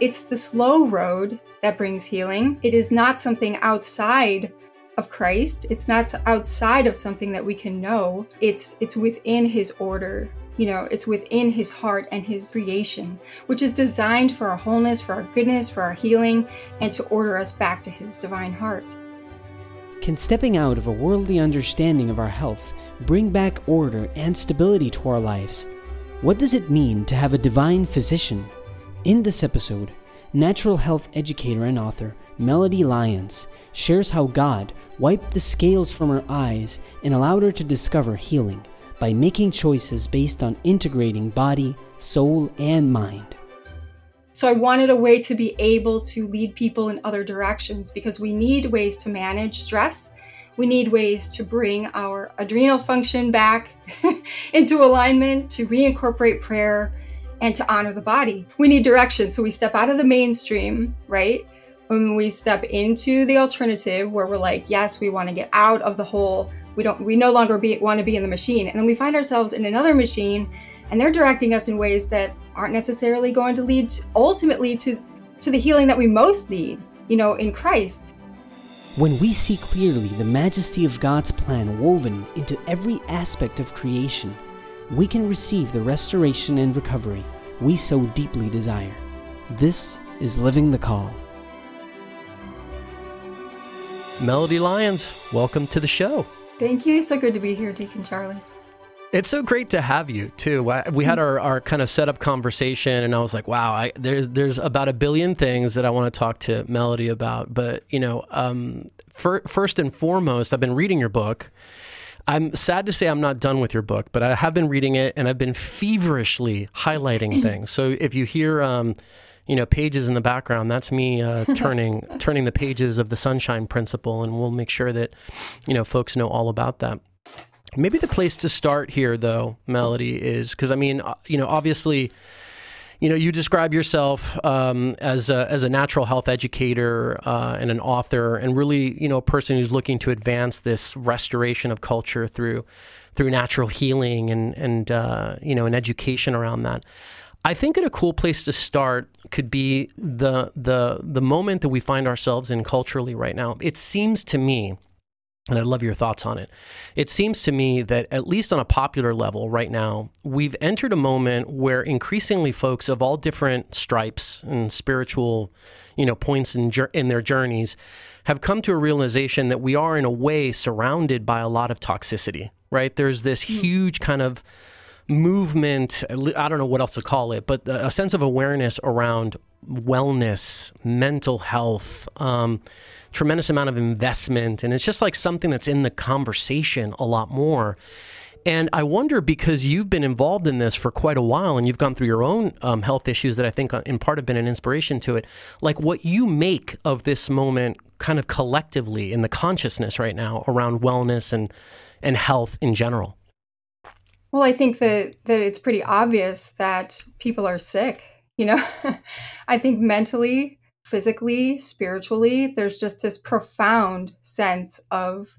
It's the slow road that brings healing. It is not something outside of Christ. It's not outside of something that we can know. It's it's within his order. You know, it's within his heart and his creation, which is designed for our wholeness, for our goodness, for our healing, and to order us back to his divine heart. Can stepping out of a worldly understanding of our health bring back order and stability to our lives? What does it mean to have a divine physician? In this episode, natural health educator and author Melody Lyons shares how God wiped the scales from her eyes and allowed her to discover healing by making choices based on integrating body, soul, and mind. So I wanted a way to be able to lead people in other directions because we need ways to manage stress. We need ways to bring our adrenal function back into alignment, to reincorporate prayer, and to honor the body. We need direction. So we step out of the mainstream, right? When we step into the alternative where we're like, yes, we want to get out of the hole. we don't we no longer be, want to be in the machine and then we find ourselves in another machine and they're directing us in ways that aren't necessarily going to lead to, ultimately to to the healing that we most need you know in christ when we see clearly the majesty of god's plan woven into every aspect of creation we can receive the restoration and recovery we so deeply desire this is living the call melody lyons welcome to the show Thank you. So good to be here, Deacon Charlie. It's so great to have you too. We had our, our kind of setup conversation, and I was like, "Wow, I, there's there's about a billion things that I want to talk to Melody about." But you know, um, for, first and foremost, I've been reading your book. I'm sad to say I'm not done with your book, but I have been reading it, and I've been feverishly highlighting things. So if you hear um, you know pages in the background that's me uh, turning turning the pages of the sunshine principle and we'll make sure that you know folks know all about that maybe the place to start here though melody is because i mean uh, you know obviously you know you describe yourself um, as a as a natural health educator uh, and an author and really you know a person who's looking to advance this restoration of culture through through natural healing and and uh, you know an education around that I think that a cool place to start could be the the the moment that we find ourselves in culturally right now. It seems to me and I'd love your thoughts on it. It seems to me that, at least on a popular level right now, we've entered a moment where increasingly folks of all different stripes and spiritual, you know, points in, in their journeys have come to a realization that we are, in a way, surrounded by a lot of toxicity, right? There's this hmm. huge kind of movement, I don't know what else to call it, but a sense of awareness around wellness, mental health, um, tremendous amount of investment. And it's just like something that's in the conversation a lot more. And I wonder because you've been involved in this for quite a while and you've gone through your own um, health issues that I think uh, in part have been an inspiration to it, like what you make of this moment kind of collectively in the consciousness right now around wellness and, and health in general. Well, I think that that it's pretty obvious that people are sick. You know, I think mentally, physically, spiritually, there's just this profound sense of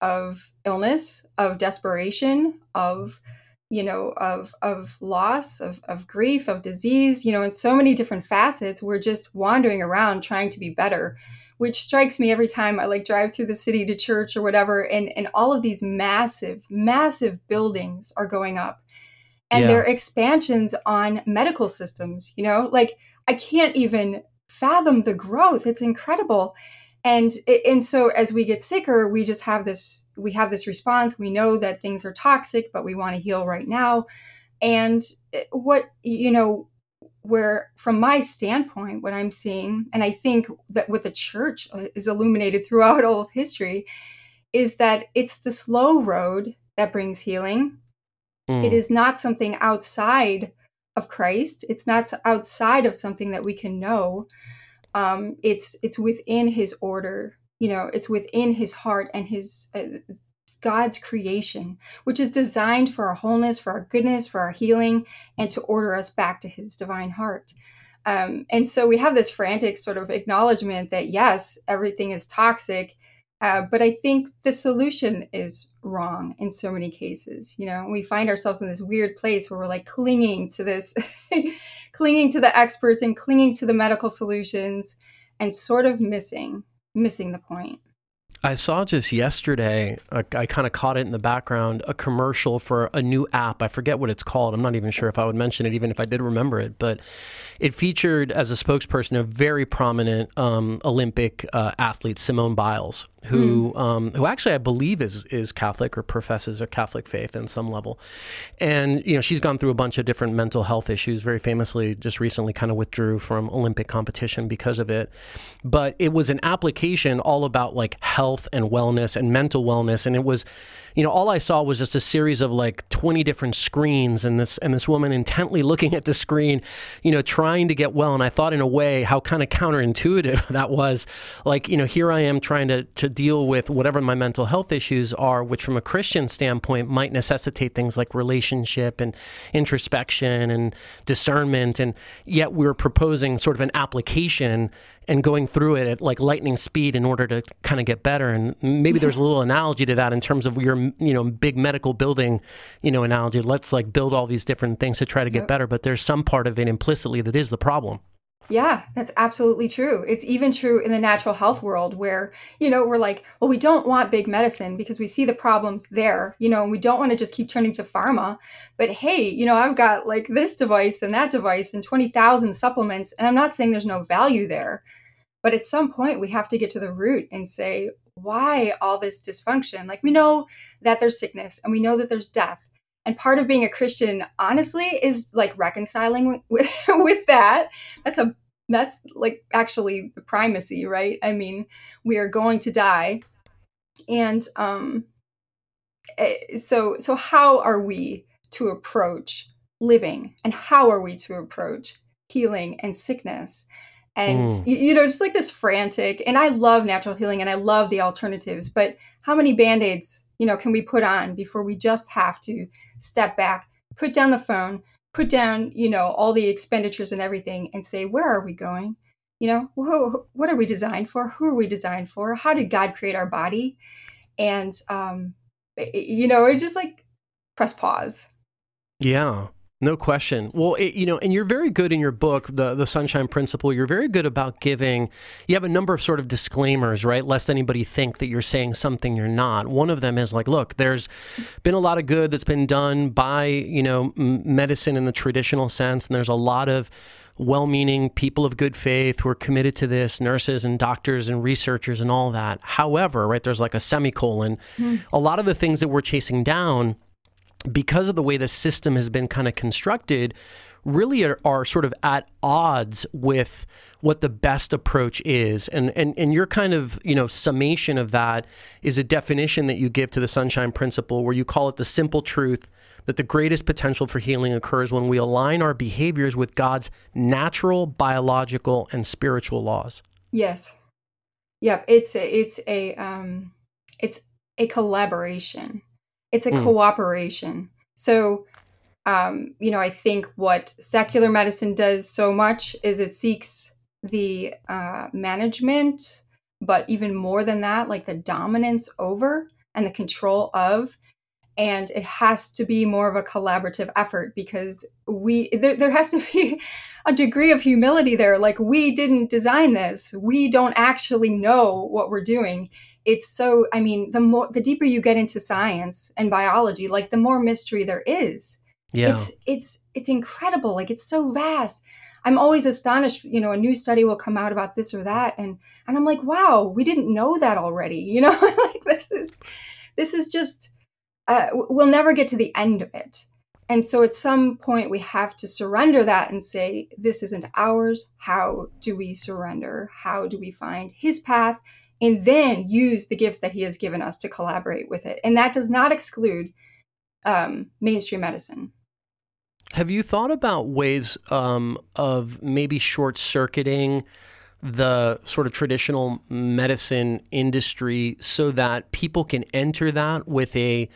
of illness, of desperation, of you know, of of loss, of of grief, of disease. You know, in so many different facets, we're just wandering around trying to be better which strikes me every time I like drive through the city to church or whatever. And, and all of these massive, massive buildings are going up and yeah. they're expansions on medical systems, you know, like I can't even fathom the growth. It's incredible. And, and so as we get sicker, we just have this, we have this response. We know that things are toxic, but we want to heal right now. And eh, what, you know, where from my standpoint what i'm seeing and i think that what the church uh, is illuminated throughout all of history is that it's the slow road that brings healing mm. it is not something outside of christ it's not outside of something that we can know um, it's it's within his order you know it's within his heart and his uh, God's creation, which is designed for our wholeness, for our goodness, for our healing, and to order us back to his divine heart. Um, and so we have this frantic sort of acknowledgement that yes, everything is toxic, uh, but I think the solution is wrong in so many cases. You know, we find ourselves in this weird place where we're like clinging to this, clinging to the experts and clinging to the medical solutions and sort of missing missing the point. I saw just yesterday, I, I kind of caught it in the background, a commercial for a new app. I forget what it's called. I'm not even sure if I would mention it, even if I did remember it. But it featured as a spokesperson a very prominent um, Olympic uh, athlete, Simone Biles who mm. um, who actually I believe is is Catholic or professes a Catholic faith in some level, and you know she's gone through a bunch of different mental health issues. Very famously, just recently, kind of withdrew from Olympic competition because of it. But it was an application all about like health and wellness and mental wellness, and it was you know, all I saw was just a series of like 20 different screens and this and this woman intently looking at the screen, you know, trying to get well. And I thought in a way how kind of counterintuitive that was. Like, you know, here I am trying to to deal with whatever my mental health issues are, which from a Christian standpoint might necessitate things like relationship and introspection and discernment. And yet we're proposing sort of an application and going through it at like lightning speed in order to kind of get better. And maybe there's a little analogy to that in terms of your, you know, big medical building, you know, analogy. Let's like build all these different things to try to get yep. better. But there's some part of it implicitly that is the problem. Yeah, that's absolutely true. It's even true in the natural health world where, you know, we're like, well, we don't want big medicine because we see the problems there, you know, and we don't want to just keep turning to pharma. But hey, you know, I've got like this device and that device and 20,000 supplements. And I'm not saying there's no value there. But at some point, we have to get to the root and say, why all this dysfunction? Like, we know that there's sickness and we know that there's death and part of being a christian honestly is like reconciling with with that. That's a that's like actually the primacy right? I mean we are going to die. And um eh, so so how are we to approach living? And how are we to approach healing and sickness? And mm. you, you know just like this frantic and i love natural healing and i love the alternatives but how many band-aids you know can we put on before we just have to step back, put down the phone, put down, you know, all the expenditures and everything and say, where are we going? You know, who, what are we designed for? Who are we designed for? How did God create our body? And, um, you know, it's just like press pause. Yeah. No question. Well, it, you know, and you're very good in your book, the the Sunshine Principle. You're very good about giving. You have a number of sort of disclaimers, right? Lest anybody think that you're saying something you're not. One of them is like, look, there's been a lot of good that's been done by you know medicine in the traditional sense, and there's a lot of well-meaning people of good faith who are committed to this, nurses and doctors and researchers and all that. However, right, there's like a semicolon. Mm. A lot of the things that we're chasing down because of the way the system has been kind of constructed, really are, are, sort of at odds with what the best approach is. And, and, and your kind of, you know, summation of that is a definition that you give to the sunshine principle where you call it the simple truth that the greatest potential for healing occurs when we align our behaviors with God's natural, biological, and spiritual laws. Yes. Yep. It's a, it's a, um, it's a collaboration it's a mm. cooperation. So, um, you know, I think what secular medicine does so much is it seeks the uh, management, but even more than that, like the dominance over and the control of. And it has to be more of a collaborative effort because we there, there has to be a degree of humility there. Like we didn't design this, we don't actually know what we're doing it's so i mean the more the deeper you get into science and biology like the more mystery there is. Yeah. It's it's it's incredible like it's so vast. I'm always astonished you know a new study will come out about this or that and and i'm like wow we didn't know that already you know like this is this is just uh, we'll never get to the end of it. And so at some point we have to surrender that and say this isn't ours. How do we surrender? How do we find his path and then use the gifts that he has given us to collaborate with it. And that does not exclude um, mainstream medicine. Have you thought about ways um, of maybe short circuiting the sort of traditional medicine industry so that people can enter that with a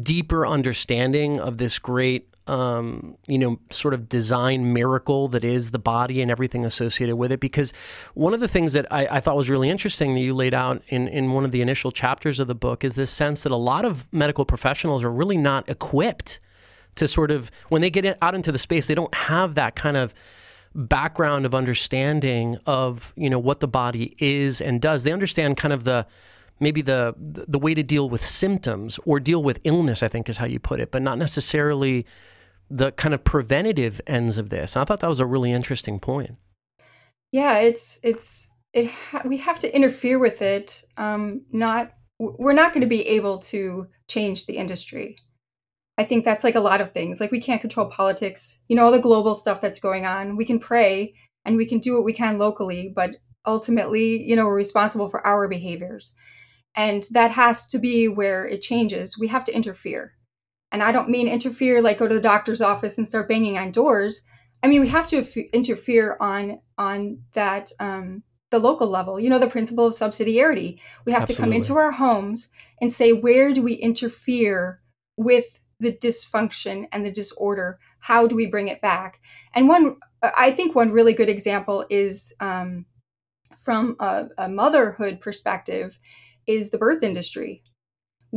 deeper understanding of this great um, you know, sort of design miracle that is the body and everything associated with it. Because one of the things that I, I, thought was really interesting that you laid out in, in one of the initial chapters of the book is this sense that a lot of medical professionals are really not equipped to sort of when they get out into the space, they don't have that kind of background of understanding of you know what the body is and does. They understand kind of the maybe the the way to deal with symptoms or deal with illness. I think is how you put it, but not necessarily the kind of preventative ends of this. I thought that was a really interesting point. Yeah, it's it's it. Ha- we have to interfere with it. Um, not we're not going to be able to change the industry. I think that's like a lot of things. Like we can't control politics, you know, all the global stuff that's going on. We can pray and we can do what we can locally, but ultimately, you know, we're responsible for our behaviors. And that has to be where it changes. We have to interfere. And I don't mean interfere like go to the doctor's office and start banging on doors. I mean, we have to interfere on on that um, the local level. You know, the principle of subsidiarity. We have Absolutely. to come into our homes and say, where do we interfere with the dysfunction and the disorder? How do we bring it back? And one, I think, one really good example is um, from a, a motherhood perspective is the birth industry,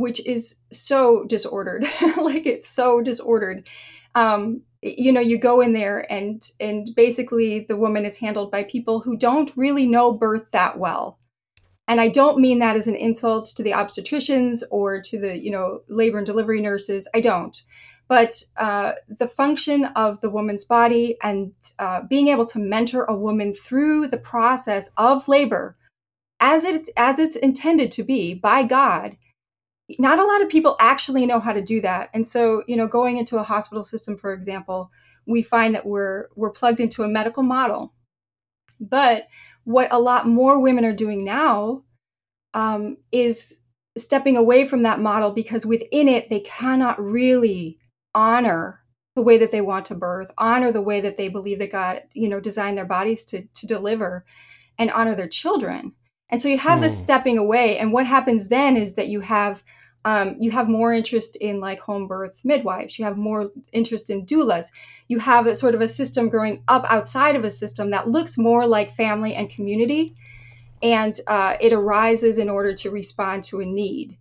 which is so disordered. like it's so disordered. Um, you know, you go in there and and basically the woman is handled by people who don't really know birth that well. And I don't mean that as an insult to the obstetricians or to the, you know, labor and delivery nurses. I don't. But uh, the function of the woman's body and uh, being able to mentor a woman through the process of labor as it as it's intended to be by God not a lot of people actually know how to do that. And so you know going into a hospital system for example we find that we're we're plugged into a medical model. But what a lot more women are doing now um, is stepping away from that model because within it they cannot really honor the way that they want to birth honor the way that they believe that god you know designed their bodies to to deliver and honor their children. And so you have this hmm. stepping away. And what happens then is that you have um, you have more interest in like home birth midwives. You have more interest in doulas. You have a sort of a system growing up outside of a system that looks more like family and community and uh, it arises in order to respond to a need.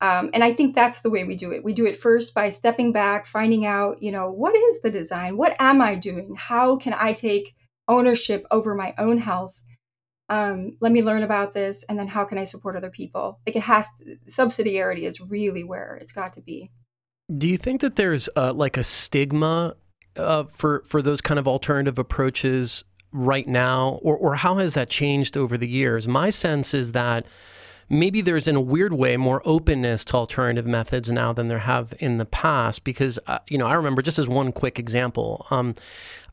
Um, and i think that's the way we do it. We do it first by stepping back finding out you know what is the design? What am i doing? How can i take ownership over my own health um, let me learn about this and then how can i support other people? Like it has to, subsidiarity is really where it's got to be. Do you think that there's uh, like a stigma uh, for for those kind of alternative approaches right now? Or or how has that changed over the years? My sense is that maybe there's in a weird way more openness to alternative methods now than there have in the past because uh, you know i remember just as one quick example um,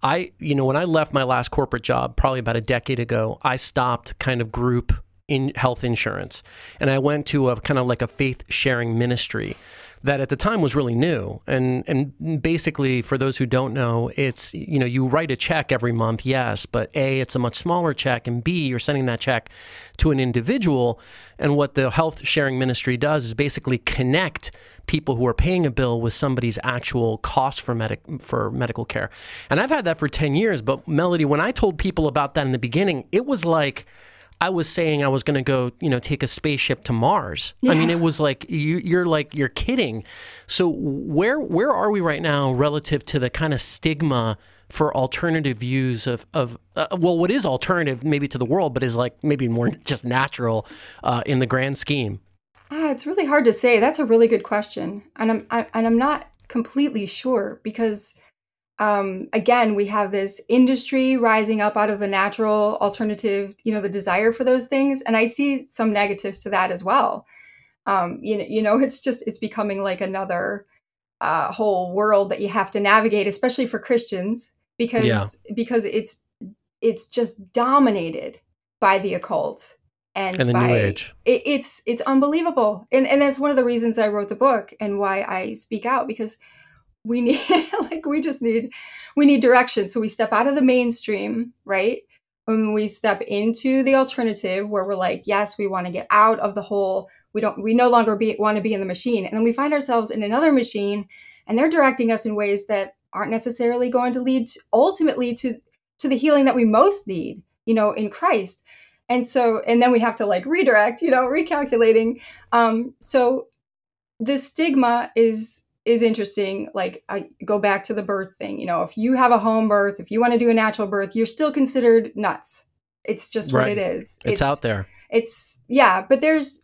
I, you know, when I left my last corporate job, probably about a decade ago, I stopped kind of group in health insurance and I went to a kind of like a faith sharing ministry that at the time was really new. And and basically, for those who don't know, it's you know you write a check every month, yes, but a it's a much smaller check, and b you're sending that check to an individual. And what the health sharing ministry does is basically connect people who are paying a bill with somebody's actual cost for medic for medical care. And I've had that for ten years. But Melody, when I told people about that in the beginning, it was like I was saying I was going to go, you know, take a spaceship to Mars. Yeah. I mean, it was like you, you're like you're kidding. So where where are we right now relative to the kind of stigma for alternative views of of uh, well, what is alternative maybe to the world, but is like maybe more just natural uh, in the grand scheme? Ah, it's really hard to say. That's a really good question, and I'm I, and I'm not completely sure because um, again, we have this industry rising up out of the natural alternative, you know, the desire for those things. And I see some negatives to that as well. Um, you know, you know, it's just, it's becoming like another uh, whole world that you have to navigate, especially for Christians, because, yeah. because it's, it's just dominated by the occult and, and by. It, it's, it's unbelievable. And, and that's one of the reasons I wrote the book and why I speak out because we need like we just need we need direction. So we step out of the mainstream right? When we step into the alternative where we're like yes we want to get out of the hole. We don't we no longer be, want to be in the machine. And then we find ourselves in another machine and they're directing us in ways that aren't necessarily going to lead to, ultimately to to the healing that we most need you know in christ. And so and then we have to like redirect you know recalculating. Um so the stigma is is interesting. Like I go back to the birth thing. You know, if you have a home birth, if you want to do a natural birth, you're still considered nuts. It's just right. what it is. It's, it's out there. It's yeah, but there's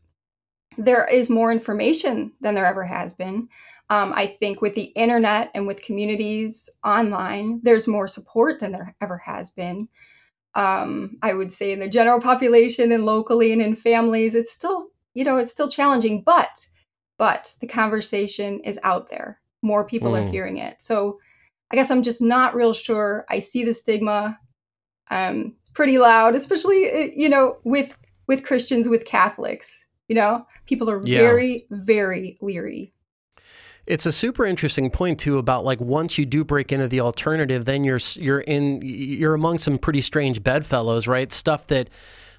there is more information than there ever has been. Um, I think with the internet and with communities online, there's more support than there ever has been. Um, I would say in the general population and locally and in families, it's still, you know, it's still challenging, but, but the conversation is out there. More people mm. are hearing it. So I guess I'm just not real sure. I see the stigma. Um, it's pretty loud, especially, uh, you know, with, with Christians, with Catholics, you know, people are yeah. very, very leery it's a super interesting point too about like once you do break into the alternative, then you're you're in you're among some pretty strange bedfellows, right? Stuff that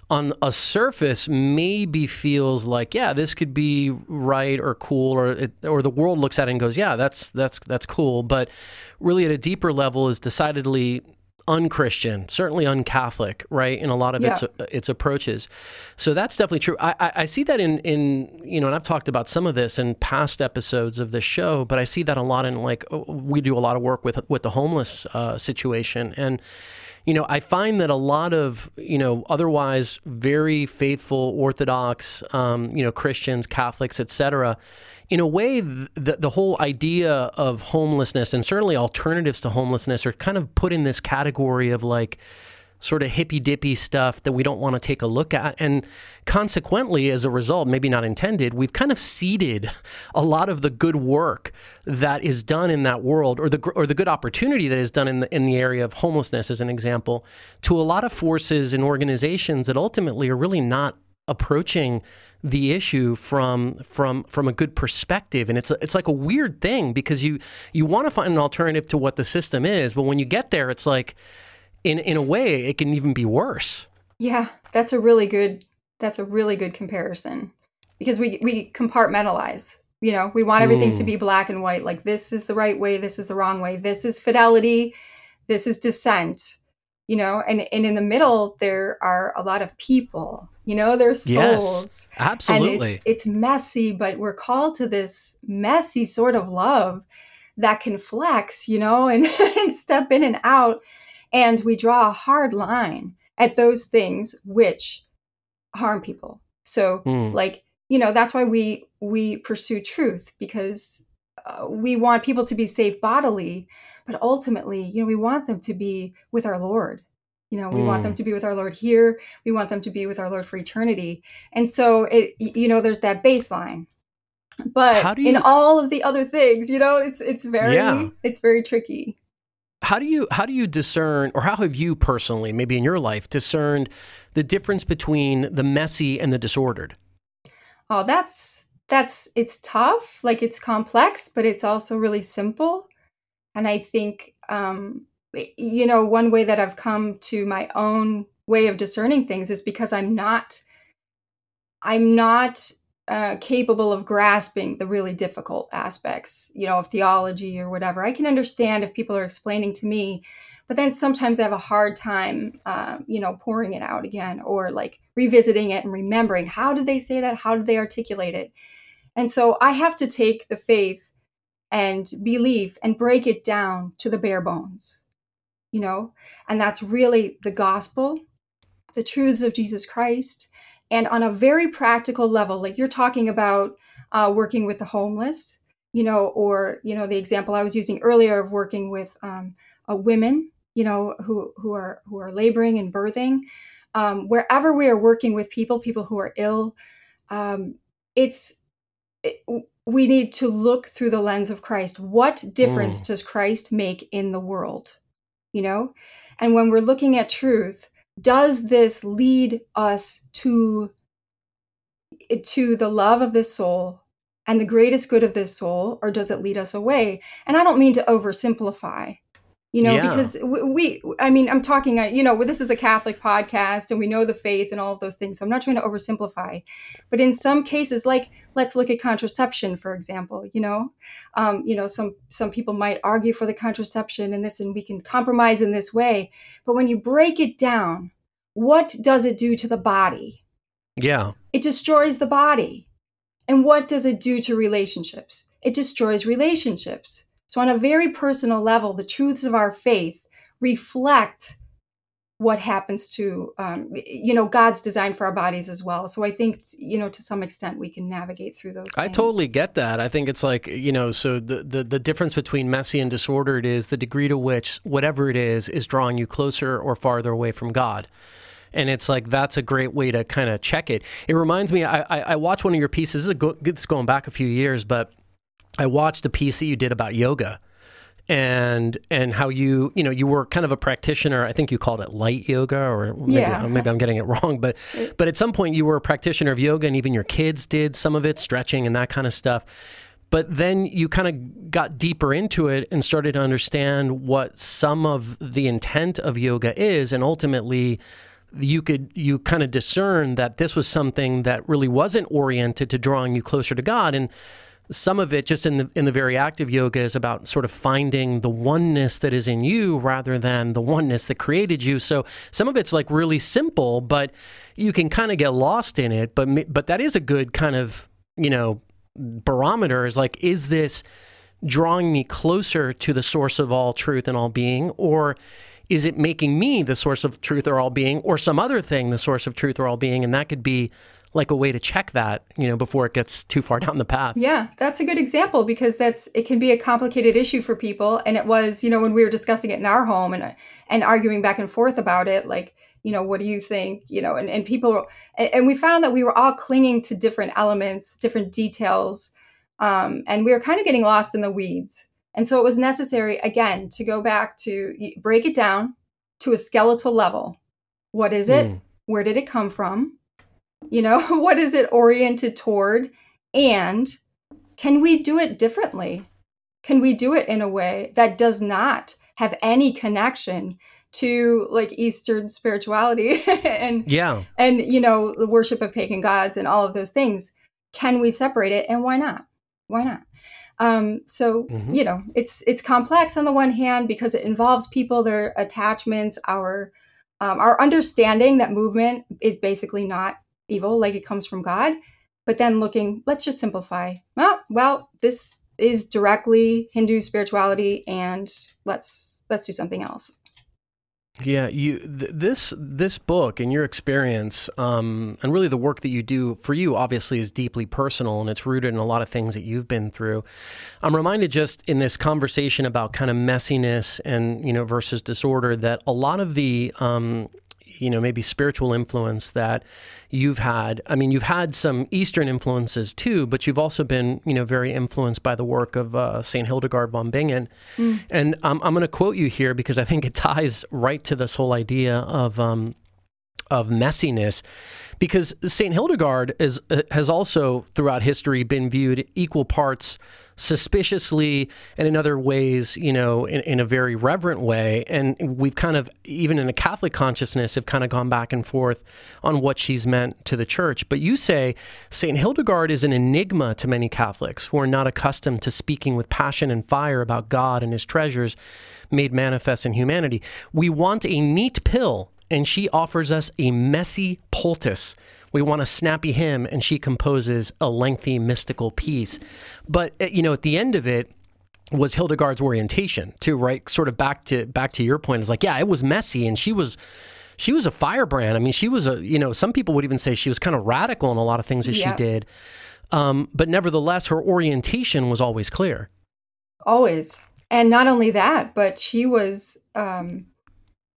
on a surface maybe feels like yeah this could be right or cool or it, or the world looks at it and goes yeah that's that's that's cool but really at a deeper level is decidedly unchristian, certainly uncatholic, right? In a lot of yeah. its its approaches. So that's definitely true. I, I, I, see that in in you know, and I've talked about some of this in past episodes of the show, but I see that a lot in like we do a lot of work with with the homeless uh, situation and you know, I find that a lot of, you know, otherwise very faithful Orthodox, um, you know, Christians, Catholics, etc., in a way, the, the whole idea of homelessness and certainly alternatives to homelessness are kind of put in this category of like, sort of hippy dippy stuff that we don't want to take a look at. And consequently, as a result, maybe not intended, we've kind of ceded a lot of the good work that is done in that world, or the or the good opportunity that is done in the in the area of homelessness, as an example, to a lot of forces and organizations that ultimately are really not approaching the issue from from from a good perspective and it's a, it's like a weird thing because you you want to find an alternative to what the system is but when you get there it's like in in a way it can even be worse. Yeah, that's a really good that's a really good comparison because we we compartmentalize. You know, we want everything mm. to be black and white like this is the right way, this is the wrong way. This is fidelity, this is dissent. You know, and and in the middle there are a lot of people. You know, there's souls. Yes, absolutely. And it's, it's messy, but we're called to this messy sort of love that can flex, you know, and, and step in and out and we draw a hard line at those things which harm people. So, mm. like, you know, that's why we we pursue truth because uh, we want people to be safe bodily, but ultimately, you know, we want them to be with our Lord. You know, we mm. want them hmm. to be with our Lord here. We want them to be with our Lord for eternity. And so, it you know, there's that baseline. But you... in all of the other things, you know, it's it's very yeah. it's very tricky how do you how do you discern or how have you personally maybe in your life discerned the difference between the messy and the disordered? Oh that's that's it's tough like it's complex but it's also really simple. And i think um you know one way that i've come to my own way of discerning things is because i'm not i'm not uh, capable of grasping the really difficult aspects, you know, of theology or whatever. I can understand if people are explaining to me, but then sometimes I have a hard time, uh, you know, pouring it out again or like revisiting it and remembering how did they say that? How did they articulate it? And so I have to take the faith and belief and break it down to the bare bones, you know, and that's really the gospel, the truths of Jesus Christ and on a very practical level like you're talking about uh, working with the homeless you know or you know the example i was using earlier of working with um, uh, women you know who who are who are laboring and birthing um, wherever we are working with people people who are ill um, it's it, we need to look through the lens of christ. What difference mm. does christ make in the world? You know? And when we're looking at truth does this lead us to to the love of this soul and the greatest good of this soul or does it lead us away? And i don't mean to oversimplify you know yeah. because we, i mean i'm talking uh, you know this is a catholic podcast and we know the faith and all of those things so i'm not trying to oversimplify. But in some cases like let's look at contraception for example you know? Um, you know some some people might argue for the contraception and this and we can compromise in this way. But when you break it down what does it do to the body? Yeah. It destroys the body. And what does it do to relationships? It destroys relationships. So, on a very personal level, the truths of our faith reflect what happens to um, you know god's design for our bodies as well. So i think you know to some extent we can navigate through those things. i totally get that. I think it's like you know so the, the the difference between messy and disordered is the degree to which whatever it is is drawing you closer or farther away from god. And it's like that's a great way to kind of check it. It reminds me i i, I watched one of your pieces. This it's going back a few years but i watched a piece that you did about yoga and and how you you know you were kind of a practitioner. I think you called it light yoga or maybe, yeah. Uh, maybe i'm getting it wrong but but at some point you were a practitioner of yoga and even your kids did some of it stretching and that kind of stuff. But then you kind of got deeper into it and started to understand what some of the intent of yoga is and ultimately you could you kind of discern that this was something that really wasn't oriented to drawing you closer to god. And some of it just in the in the very active yoga is about sort of finding the oneness that is in you rather than the oneness that created you. So some of it's like really simple but you can kind of get lost in it. But but that is a good kind of you know barometer is like is this drawing me closer to the source of all truth and all being or is it making me the source of truth or all being or some other thing the source of truth or all being? And that could be like a way to check that, you know, before it gets too far down the path. Yeah, that's a good example because that's it can be a complicated issue for people and it was, you know, when we were discussing it in our home and and arguing back and forth about it like, you know, what do you think, you know, and and people and, and we found that we were all clinging to different elements, different details um and we were kind of getting lost in the weeds. And so it was necessary again to go back to break it down to a skeletal level. What is it? Mm. Where did it come from? You know, what is it oriented toward? And can we do it differently? Can we do it in a way that does not have any connection to like Eastern spirituality and yeah, and you know the worship of pagan gods and all of those things? Can we separate it, and why not? Why not? Um, so mm-hmm. you know, it's it's complex on the one hand because it involves people, their attachments, our um, our understanding that movement is basically not evil, like it comes from God. But then looking, let's just simplify. Oh, well, this is directly Hindu spirituality, and let's let's do something else. Yeah, you th- this this book and your experience, um, and really the work that you do for you, obviously, is deeply personal, and it's rooted in a lot of things that you've been through. I'm reminded just in this conversation about kind of messiness and you know versus disorder that a lot of the um, you know maybe spiritual influence that you've had i mean you've had some eastern influences too but you've also been you know very influenced by the work of uh, st hildegard von bingen mm. and um, i'm going to quote you here because i think it ties right to this whole idea of um, of messiness because St. Hildegard is, uh, has also throughout history been viewed equal parts suspiciously and in other ways, you know, in, in, a very reverent way. And we've kind of, even in a Catholic consciousness, have kind of gone back and forth on what she's meant to the church. But you say St. Hildegard is an enigma to many Catholics who are not accustomed to speaking with passion and fire about God and his treasures made manifest in humanity. We want a neat pill and she offers us a messy poultice. We want a snappy hymn, and she composes a lengthy mystical piece. But uh, you know, at the end of it, was Hildegard's orientation too, right? Sort of back to back to your point. It's like, yeah, it was messy, and she was she was a firebrand. I mean, she was a you know, some people would even say she was kind of radical in a lot of things that she did. Um, but nevertheless, her orientation was always clear. Always, and not only that, but she was um,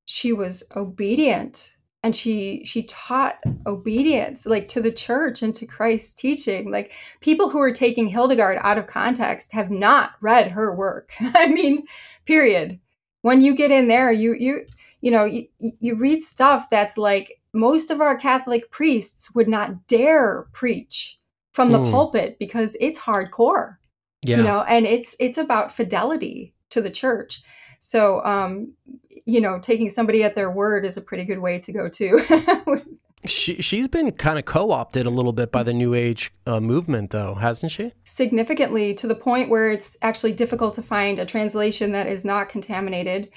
she was obedient and she she taught obedience like to the church and to christ's teaching like people who are taking hildegard out of context have not read her work i mean period when you get in there you you you know you, you read stuff that's like most of our catholic priests would not dare preach from the mm. pulpit because it's hardcore yeah. you know and it's it's about fidelity to the church so um you know, taking somebody at their word is a pretty good way to go too. she she's been kind of co-opted a little bit by the new age uh, movement though, hasn't she? Significantly to the point where it's actually difficult to find a translation that is not contaminated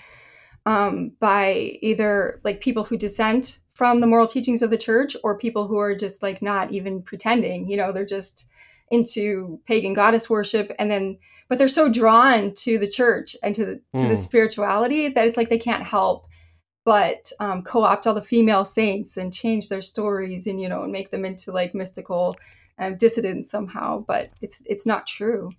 um, by either like people who dissent from the moral teachings of the church or people who are just like not even pretending, you know, they're just into pagan goddess worship and then but they're so drawn to the church and to the to mm. the spirituality that it's like they can't help but um, co-opt all the female saints and change their stories and you know and make them into like mystical um, dissidents somehow but it's it's not true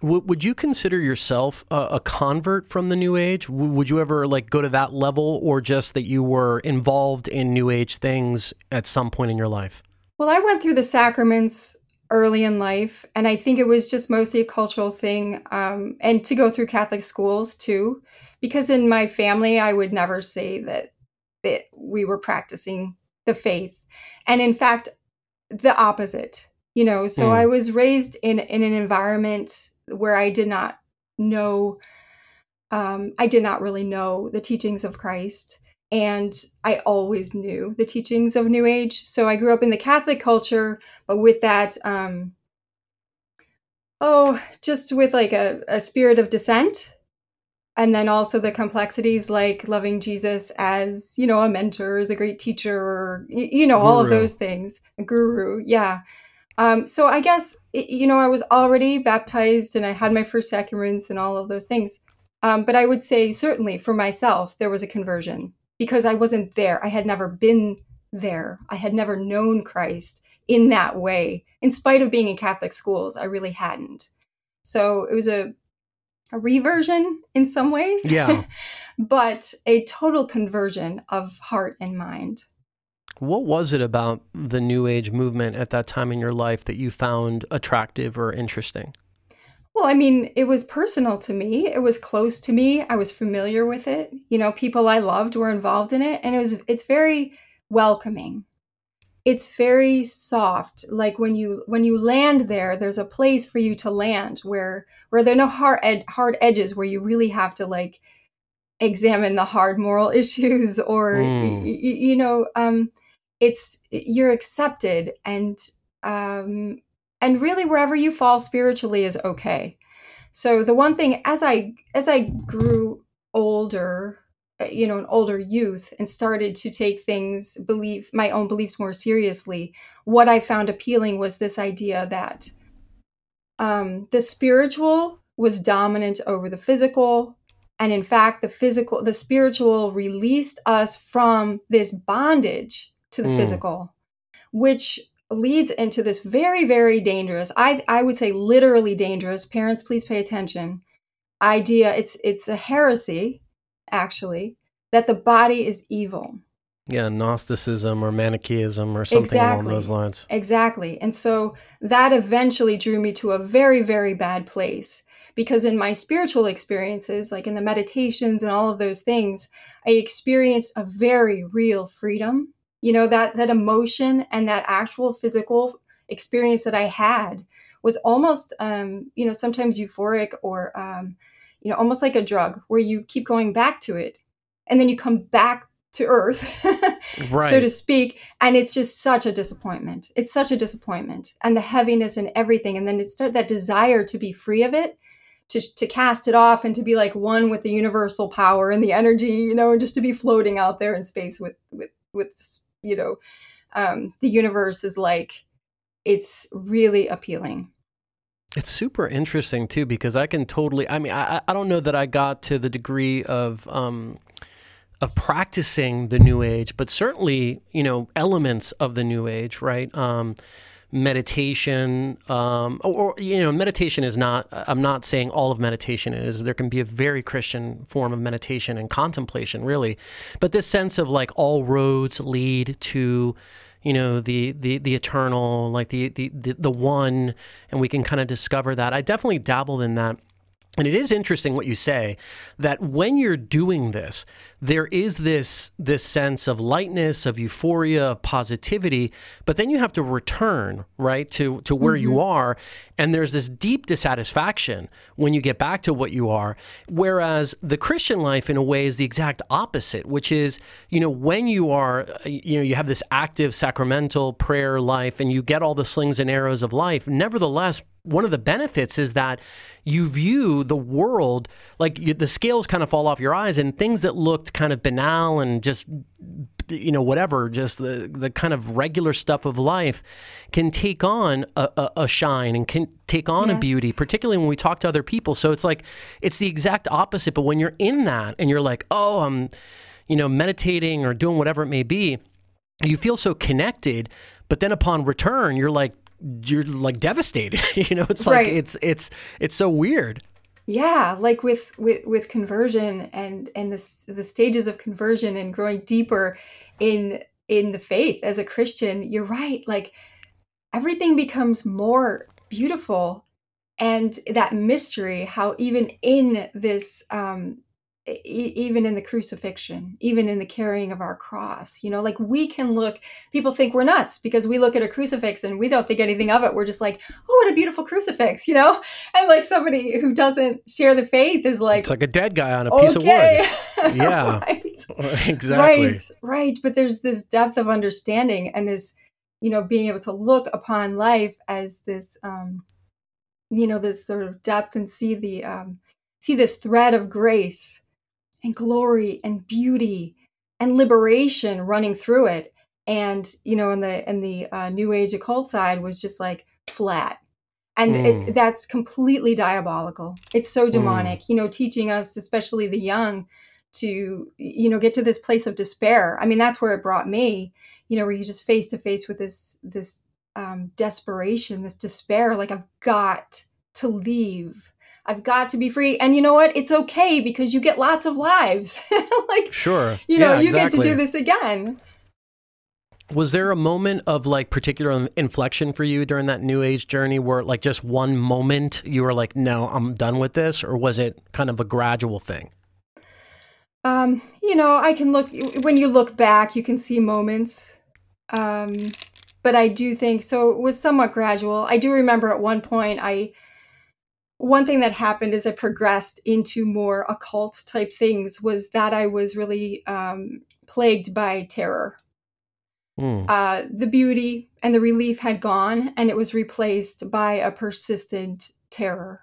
would you consider yourself a, convert from the New Age? would you ever like go to that level, or just that you were involved in New Age things at some point in your life? Well, I went through the sacraments early in life, and I think it was just mostly a cultural thing, um, and to go through Catholic schools too, because in my family, I would never say that that we were practicing the faith, and in fact, the opposite. You know, so mm. I was raised in in an environment where I did not know, um, I did not really know the teachings of Christ. And I always knew the teachings of New Age. So I grew up in the Catholic culture, but with that, um, oh, just with like a, a spirit of dissent. And then also the complexities like loving Jesus as, you know, a mentor, as a great teacher, or, you know, guru. all of those things. A guru. Yeah. Um, so I guess you know I was already baptized and I had my first sacraments and all of those things. Um, but I would say certainly for myself there was a conversion because I wasn't there. I had never been there. I had never known Christ in that way. In spite of being in Catholic schools, I really hadn't. So it was a a reversion in some ways. Yeah. but a total conversion of heart and mind. What was it about the New Age movement at that time in your life that you found attractive or interesting? Well, I mean, it was personal to me. It was close to me. I was familiar with it. You know, people I loved were involved in it, and it was it's very welcoming. It's very soft. Like when you when you land there, there's a place for you to land where where there are no hard ed- hard edges where you really have to like examine the hard moral issues or mm. y- you know um it's you're accepted and um and really wherever you fall spiritually is okay so the one thing as i as i grew older uh, you know an older youth and started to take things believe my own beliefs more seriously what i found appealing was this idea that um the spiritual was dominant over the physical and in fact the physical the spiritual released us from this bondage to the mm. physical, which leads into this very, very dangerous, I, I would say literally dangerous, parents, please pay attention, idea. It's, it's a heresy, actually, that the body is evil. Yeah, Gnosticism or Manichaeism or something exactly. along those lines. Exactly. And so that eventually drew me to a very, very bad place because in my spiritual experiences, like in the meditations and all of those things, I experienced a very real freedom you know that that emotion and that actual physical experience that i had was almost um you know sometimes euphoric or um you know almost like a drug where you keep going back to it and then you come back to earth right. so to speak and it's just such a disappointment it's such a disappointment and the heaviness and everything and then it's that desire to be free of it to, to cast it off and to be like one with the universal power and the energy you know and just to be floating out there in space with with with you know um, the universe is like it's really appealing. It's super interesting too because i can totally i mean i, I don't know that i got to the degree of um, of practicing the new age but certainly you know elements of the new age right? Um, meditation um, or, or, you know meditation is not i'm not saying all of meditation is. There can be a very christian form of meditation and contemplation really. But this sense of like all roads lead to you know the the the eternal like the the the, the one and we can kind of discover that. I definitely dabbled in that. And it is interesting what you say that when you're doing this, there is this this sense of lightness, of euphoria, of positivity, but then you have to return, right, to to where mm-hmm. you are, and there's this deep dissatisfaction when you get back to what you are. Whereas the Christian life in a way is the exact opposite, which is, you know, when you are you know, you have this active sacramental prayer life and you get all the slings and arrows of life, nevertheless one of the benefits is that you view the world like you, the scales kind of fall off your eyes and things that looked kind of banal and just you know, whatever, just the, the kind of regular stuff of life can take on a, a, a shine and can take on yes. a beauty, particularly when we talk to other people. So it's like, it's the exact opposite. But when you're in that and you're like, oh, I'm, you know, meditating or doing whatever it may be, you feel so connected. But then upon return, you're like, you're like devastated. you know, it's like, right. it's, it's, it's so weird yeah like with with with conversion and and the the stages of conversion and growing deeper in in the faith as a christian you're right like everything becomes more beautiful and that mystery how even in this um even in the crucifixion, even in the carrying of our cross. You know, like we can look, people think we're nuts because we look at a crucifix and we don't think anything of it. We're just like, oh, what a beautiful crucifix, you know? And like somebody who doesn't share the faith is like, it's like a dead guy on a piece of wood. Yeah. right. exactly. Right. Right. But there's this depth of understanding and this, you know, being able to look upon life as this, um, you know, this sort of depth and see the, um, see this thread of grace and glory and beauty and liberation running through it. And you know, in the in the uh, New Age occult side was just like flat, and mm. it, that's completely diabolical. It's so demonic. Mm. You know, teaching us, especially the young, to you know get to this place of despair. I mean, that's where it brought me. You know, where you just face to face with this this um, desperation, this despair. Like I've got to leave I've got to be free. And you know what? It's okay because you get lots of lives. like, sure. You know, yeah, you exactly. get to do this again. Was there a moment of like particular inflection for you during that new age journey where like just one moment you were like, no, I'm done with this? Or was it kind of a gradual thing? Um, you know, I can look, when you look back, you can see moments. Um, but I do think so. It was somewhat gradual. I do remember at one point I, one thing that happened as I progressed into more occult type things was that I was really um, plagued by terror. Mm. Uh, the beauty and the relief had gone, and it was replaced by a persistent terror.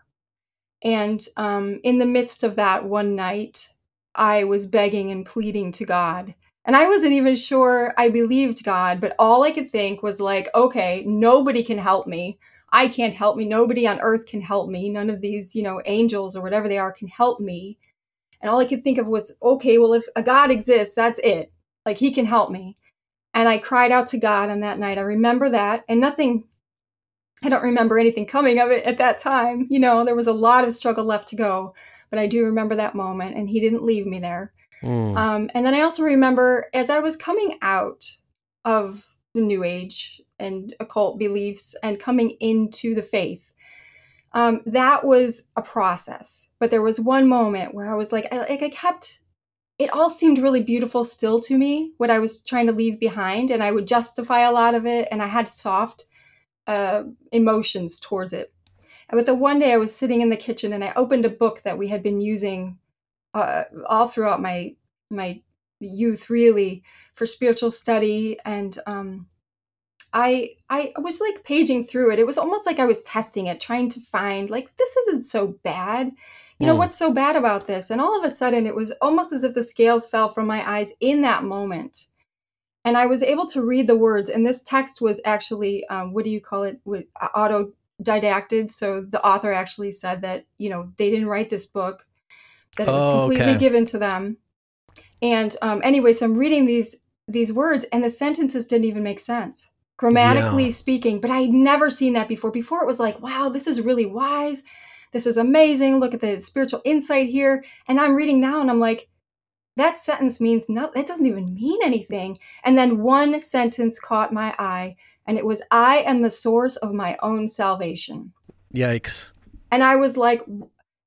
And um, in the midst of that one night, I was begging and pleading to God. And I wasn't even sure I believed God, but all I could think was like, okay, nobody can help me. I can't help me. Nobody on earth can help me. None of these, you know, angels or whatever they are can help me. And all I could think of was, okay, well, if a God exists, that's it. Like he can help me. And I cried out to God on that night. I remember that. And nothing, I don't remember anything coming of it at that time. You know, there was a lot of struggle left to go. But I do remember that moment. And he didn't leave me there. Mm. Um, and then I also remember as I was coming out of the New Age and occult beliefs and coming into the faith. Um, that was a process, but there was one moment where I was like, I, like I kept, it all seemed really beautiful still to me, what I was trying to leave behind, and I would justify a lot of it, and I had soft uh, emotions towards it. But the one day I was sitting in the kitchen and I opened a book that we had been using uh, all throughout my my youth, really, for spiritual study and um, I I was like paging through it. It was almost like I was testing it, trying to find like this isn't so bad. You know, mm. what's so bad about this? And all of a sudden it was almost as if the scales fell from my eyes in that moment. And I was able to read the words and this text was actually um, what do you call it? Autodidacted. So the author actually said that, you know, they didn't write this book, that it was oh, completely okay. given to them. And um, anyway, so I'm reading these these words and the sentences didn't even make sense grammatically yeah. speaking, but I'd never seen that before. Before it was like, wow, this is really wise. This is amazing. Look at the spiritual insight here. And I'm reading now and I'm like, that sentence means no, that doesn't even mean anything. And then one sentence caught my eye, and it was, I am the source of my own salvation. Yikes. And I was like,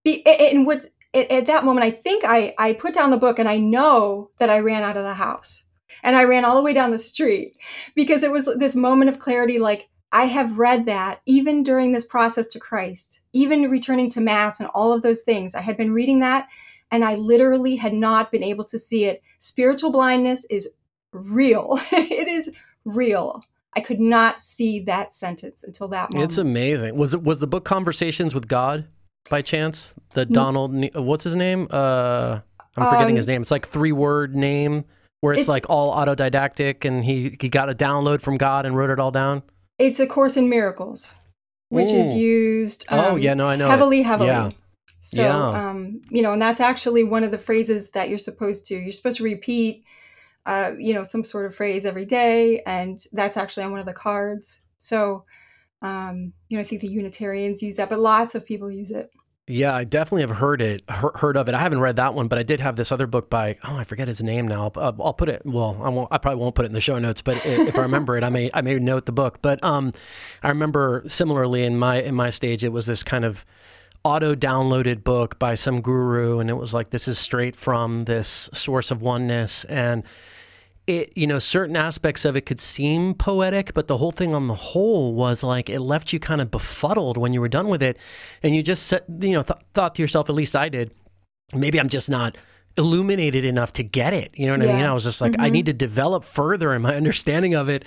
and what at that moment, I think I, I put down the book and I know that I ran out of the house and I ran all the way down the street because it was this moment of clarity like, I have read that even during this process to Christ, even returning to Mass and all of those things. I had been reading that and I literally had not been able to see it. Spiritual blindness is real. it is real. I could not see that sentence until that moment. It's amazing. Was it was the book Conversations with God by chance? The Donald what's his name? Uh I'm forgetting um, his name. It's like three word name. Where it's, It's- like all autodidactic and he he got a download from God and wrote it all down? It's a course in miracles, which is Ooh. used Oh, um, yeah, no, I know it. heavily, heavily. Yeah. So, Yeah. um, you know, and that's actually one of the phrases that you're supposed to. You're supposed to repeat, uh, you know, some sort of phrase every day, and that's actually on one of the cards. So, um, you know, I think the Unitarians use that, but lots of people use it. Yeah, I definitely have heard it, heard of it. I haven't read that one, but I did have this other book by oh, I forget his name now. I'll, put it. Well, I won't. I probably won't put it in the show notes, but if I remember it, I may I may note the book. But um, I remember similarly in my in my stage, it was this kind of auto downloaded book by some guru, and it was like this is straight from this source of oneness and it you know certain aspects of it could seem poetic but the whole thing on the whole was like it left you kind of befuddled when you were done with it. And you just said you know th- thought to yourself at least i did maybe i'm just not illuminated enough to get it. You know what i mean? I was just like i need to develop further in my understanding of it.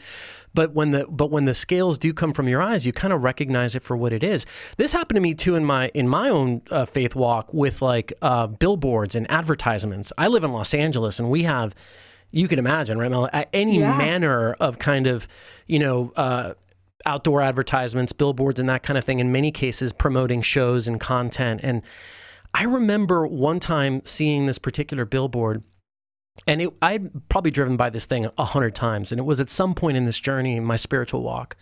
But when the but when the scales do come from your eyes you kind of recognize it for what it is. This happened to me too in my in my own uh, faith walk with like uh, billboards and advertisements. I live in los angeles and we have you can imagine, right, Mel? Any Yeah. manner of kind of, you know, uh, outdoor advertisements, billboards, and that kind of thing. In many cases, promoting shows and content. And I remember one time seeing this particular billboard, and it, I'd probably driven by this thing a hundred times, and it was at some point in this journey in my spiritual walk.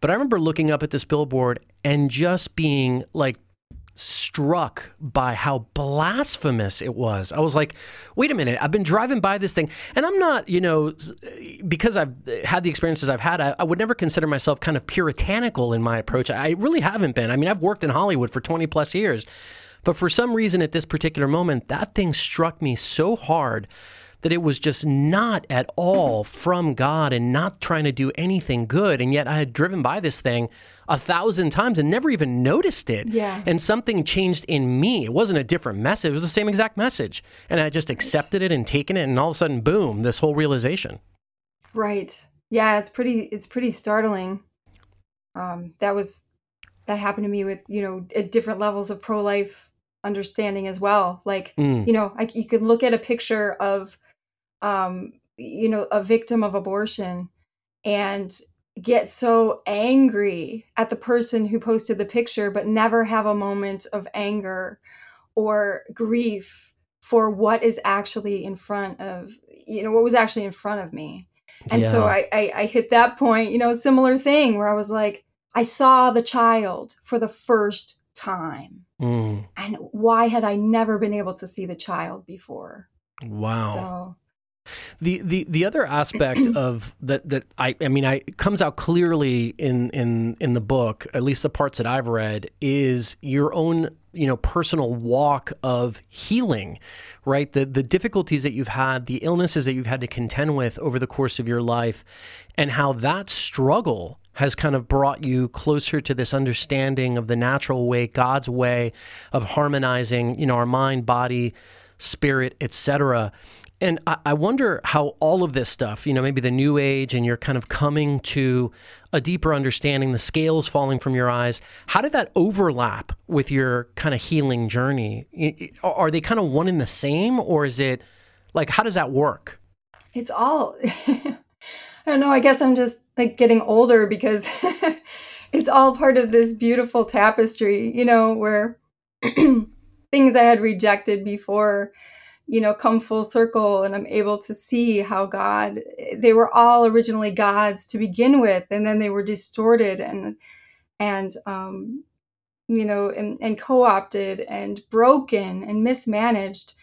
But I remember looking up at this billboard and just being like struck by how blasphemous it was. I was like, wait a minute, I've been driving by this thing, and I'm not, you know, because I've had the experiences I've had, I, I would never consider myself kind of puritanical in my approach. I really haven't been. I mean, I've worked in Hollywood for 20 plus years. But for some reason at this particular moment, that thing struck me so hard that it was just not at all from God and not trying to do anything good. And yet I had driven by this thing a thousand times and never even noticed it. Yeah. And something changed in me. It wasn't a different message, it was the same exact message. And I just accepted it and taken it. And all of a sudden, boom, this whole realization. Right. Yeah, it's pretty it's pretty startling. Um that was that happened to me with, you know, at different levels of pro-life understanding as well. Like, Mm. you know, I, you could look at a picture of um you know, a victim of abortion and get so angry at the person who posted the picture but never have a moment of anger or grief for what is actually in front of you know what was actually in front of me and so I, I i hit that point you know similar thing where i was like i saw the child for the first time Mm. and why had i never been able to see the child before Wow. so The the the other aspect of that that I I mean I it comes out clearly in in in the book, at least the parts that I've read, is your own you know personal walk of healing, right? The the difficulties that you've had, the illnesses that you've had to contend with over the course of your life, and how that struggle has kind of brought you closer to this understanding of the natural way, God's way of harmonizing, you know, our mind, body, spirit, etc. And I, I wonder how all of this stuff, you know, maybe the new age and you're kind of coming to a deeper understanding, the scales falling from your eyes, how did that overlap with your kind of healing journey? Are they kind of one and the same, or is it like, how does that work? it's all i don't know i guess i'm just like getting older because it's all part of this beautiful tapestry you know where things i had rejected before you know come full circle and i'm able to see how god they were all originally gods to begin with and then they were distorted and and um you know and, and co-opted and broken and mismanaged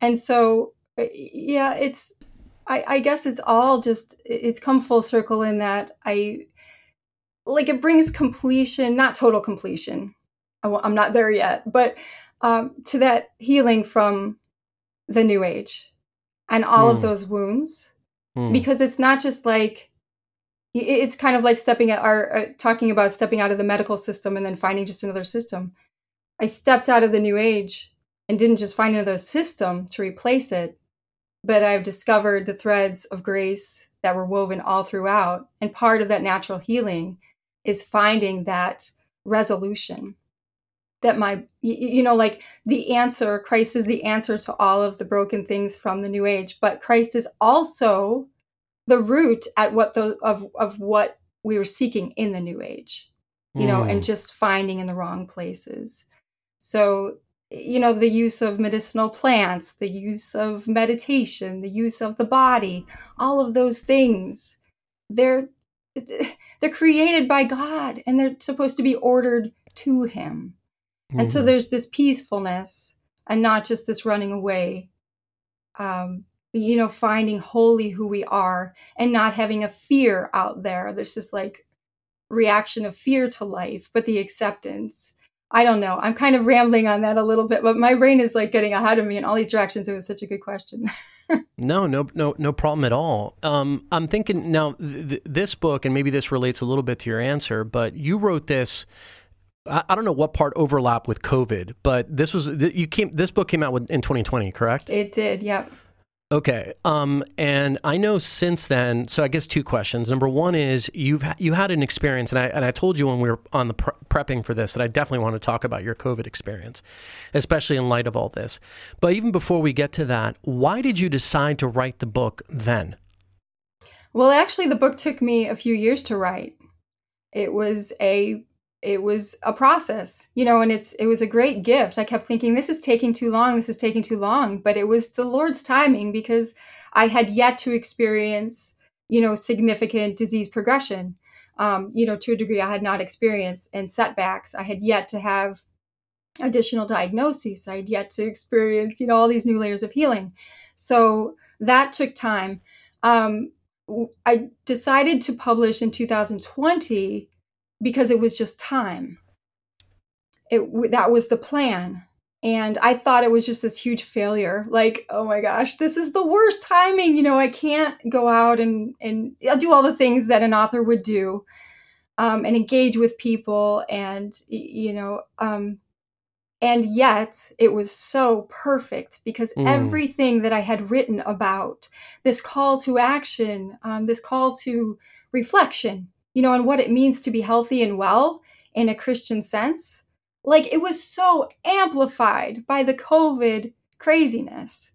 and so uh, yeah it's I, I guess it's all just it's come full circle in that I like it brings completion, not total completion. I, am not there yet, but um, to that healing from the new age and all Hmm. of those wounds, Hmm. because it's not just like it's kind of like stepping at our uh, talking about stepping out of the medical system and then finding just another system. I stepped out of the new age and didn't just find another system to replace it, but I've discovered the threads of grace that were woven all throughout. And part of that natural healing is finding that resolution that my you know like the answer christ is the answer to all of the broken things from the new age but christ is also the root at what the of of what we were seeking in the new age you know and mm. just finding in the wrong places so you know the use of medicinal plants the use of meditation the use of the body all of those things they're they're created by god and they're supposed to be ordered to him and so mm-hmm. there's this peacefulness and not just this running away. Um, you know, finding wholly who we are and not having a fear out there. There's just like reaction of fear to life, but the acceptance. I don't know. I'm kind of rambling on that a little bit, but my brain is like getting ahead of me in all these directions. It was such a good question. no, no, no, no problem at all. Um, I'm thinking now, th- this book, and maybe this relates a little bit to your answer, but you wrote this I don't know what part overlap with COVID, but this was you came. This book came out in 2020, correct? It did. Yep. Okay. Um, and I know since then. So I guess two questions. Number one is you've you had an experience, and I and I told you when we were on the pre- prepping for this that I definitely want to talk about your COVID experience, especially in light of all this. But even before we get to that, why did you decide to write the book then? Well, actually, the book took me a few years to write. It was a it was a process you know and it's it was a great gift. I kept thinking this is taking too long this is taking too long but it was the lord's timing because i had yet to experience you know significant disease progression. Um, you know to a degree i had not experienced and setbacks. I had yet to have additional diagnoses. I had yet to experience you know all these new layers of healing. So that took time. Um, i decided to publish in 2020 because it was just time. It that was the plan. And I thought it was just this huge failure. Like, oh my gosh, this is the worst timing. You know, I can't go out and and do all the things that an author would do, um, and engage with people, and you know, um, and yet it was so perfect because mm. everything that I had written about this call to action, um, this call to reflection, you know, and what it means to be healthy and well in a Christian sense. Like it was so amplified by the COVID craziness.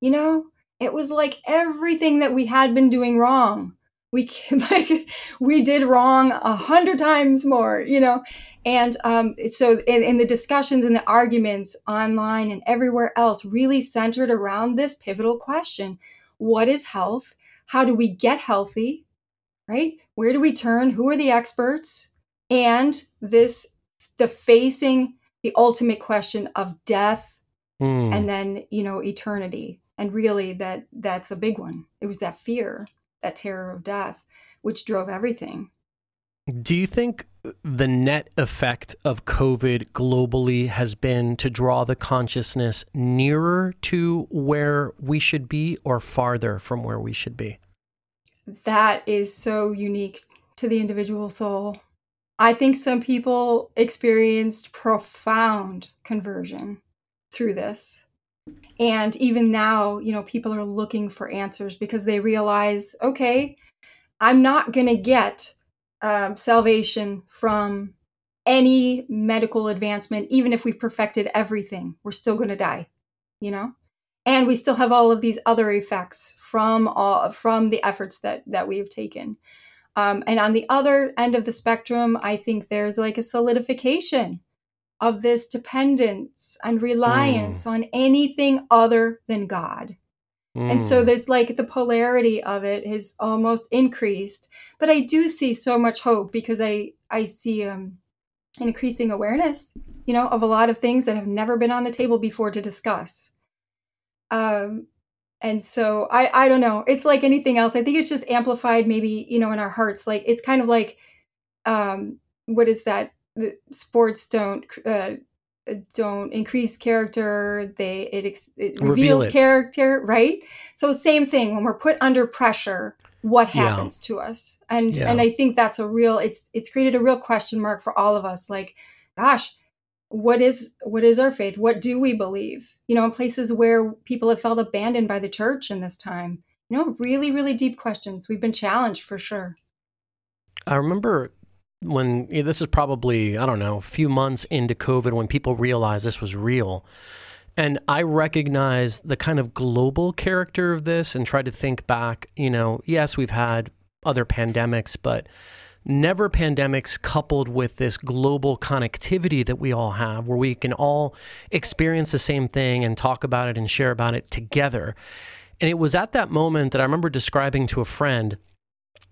You know, it was like everything that we had been doing wrong. We like we did wrong a hundred times more, you know, and um, so in, in the discussions and the arguments online and everywhere else really centered around this pivotal question: What is health? How do we get healthy? right? Where do we turn? Who are the experts? And this, the facing the ultimate question of death mm. and then, you know, eternity. And really that that's a big one. It was that fear, that terror of death, which drove everything. Do you think the net effect of COVID globally has been to draw the consciousness nearer to where we should be or farther from where we should be? That is so unique to the individual soul. I think some people experienced profound conversion through this. And even now, you know, people are looking for answers because they realize, okay, I'm not going to get um, salvation from any medical advancement, even if we perfected everything. We're still going to die, you know? And we still have all of these other effects from all from the efforts that that we have taken um, and on the other end of the spectrum i think there's like a solidification of this dependence and reliance mm. on anything other than god mm. and so mm. there's like the polarity of it has almost increased but i do see so much hope because i i see um increasing awareness you know of a lot of things that have never been on the table before to discuss um, and so I, I don't know. It's like anything else. I think it's just amplified maybe, you know, in our hearts. Like it's kind of like, um, what is that? The sports don't, uh, don't increase character. They, it, it reveals it. character, right? So same thing when we're put under pressure, what happens yeah. to us? And, yeah. and I think that's a real, it's, it's created a real question mark for all of us. Like, gosh, what is what is our faith? What do we believe? You know in places where people have felt abandoned by the church in this time. You know really really deep questions. We've been challenged for sure. I remember when this is probably I don't know a few months into COVID when people realized this was real. And I recognize the kind of global character of this and try to think back, you know, yes, we've had other pandemics, but never pandemics coupled with this global connectivity that we all have, where we can all experience the same thing and talk about it and share about it together. And it was at that moment that I remember describing to a friend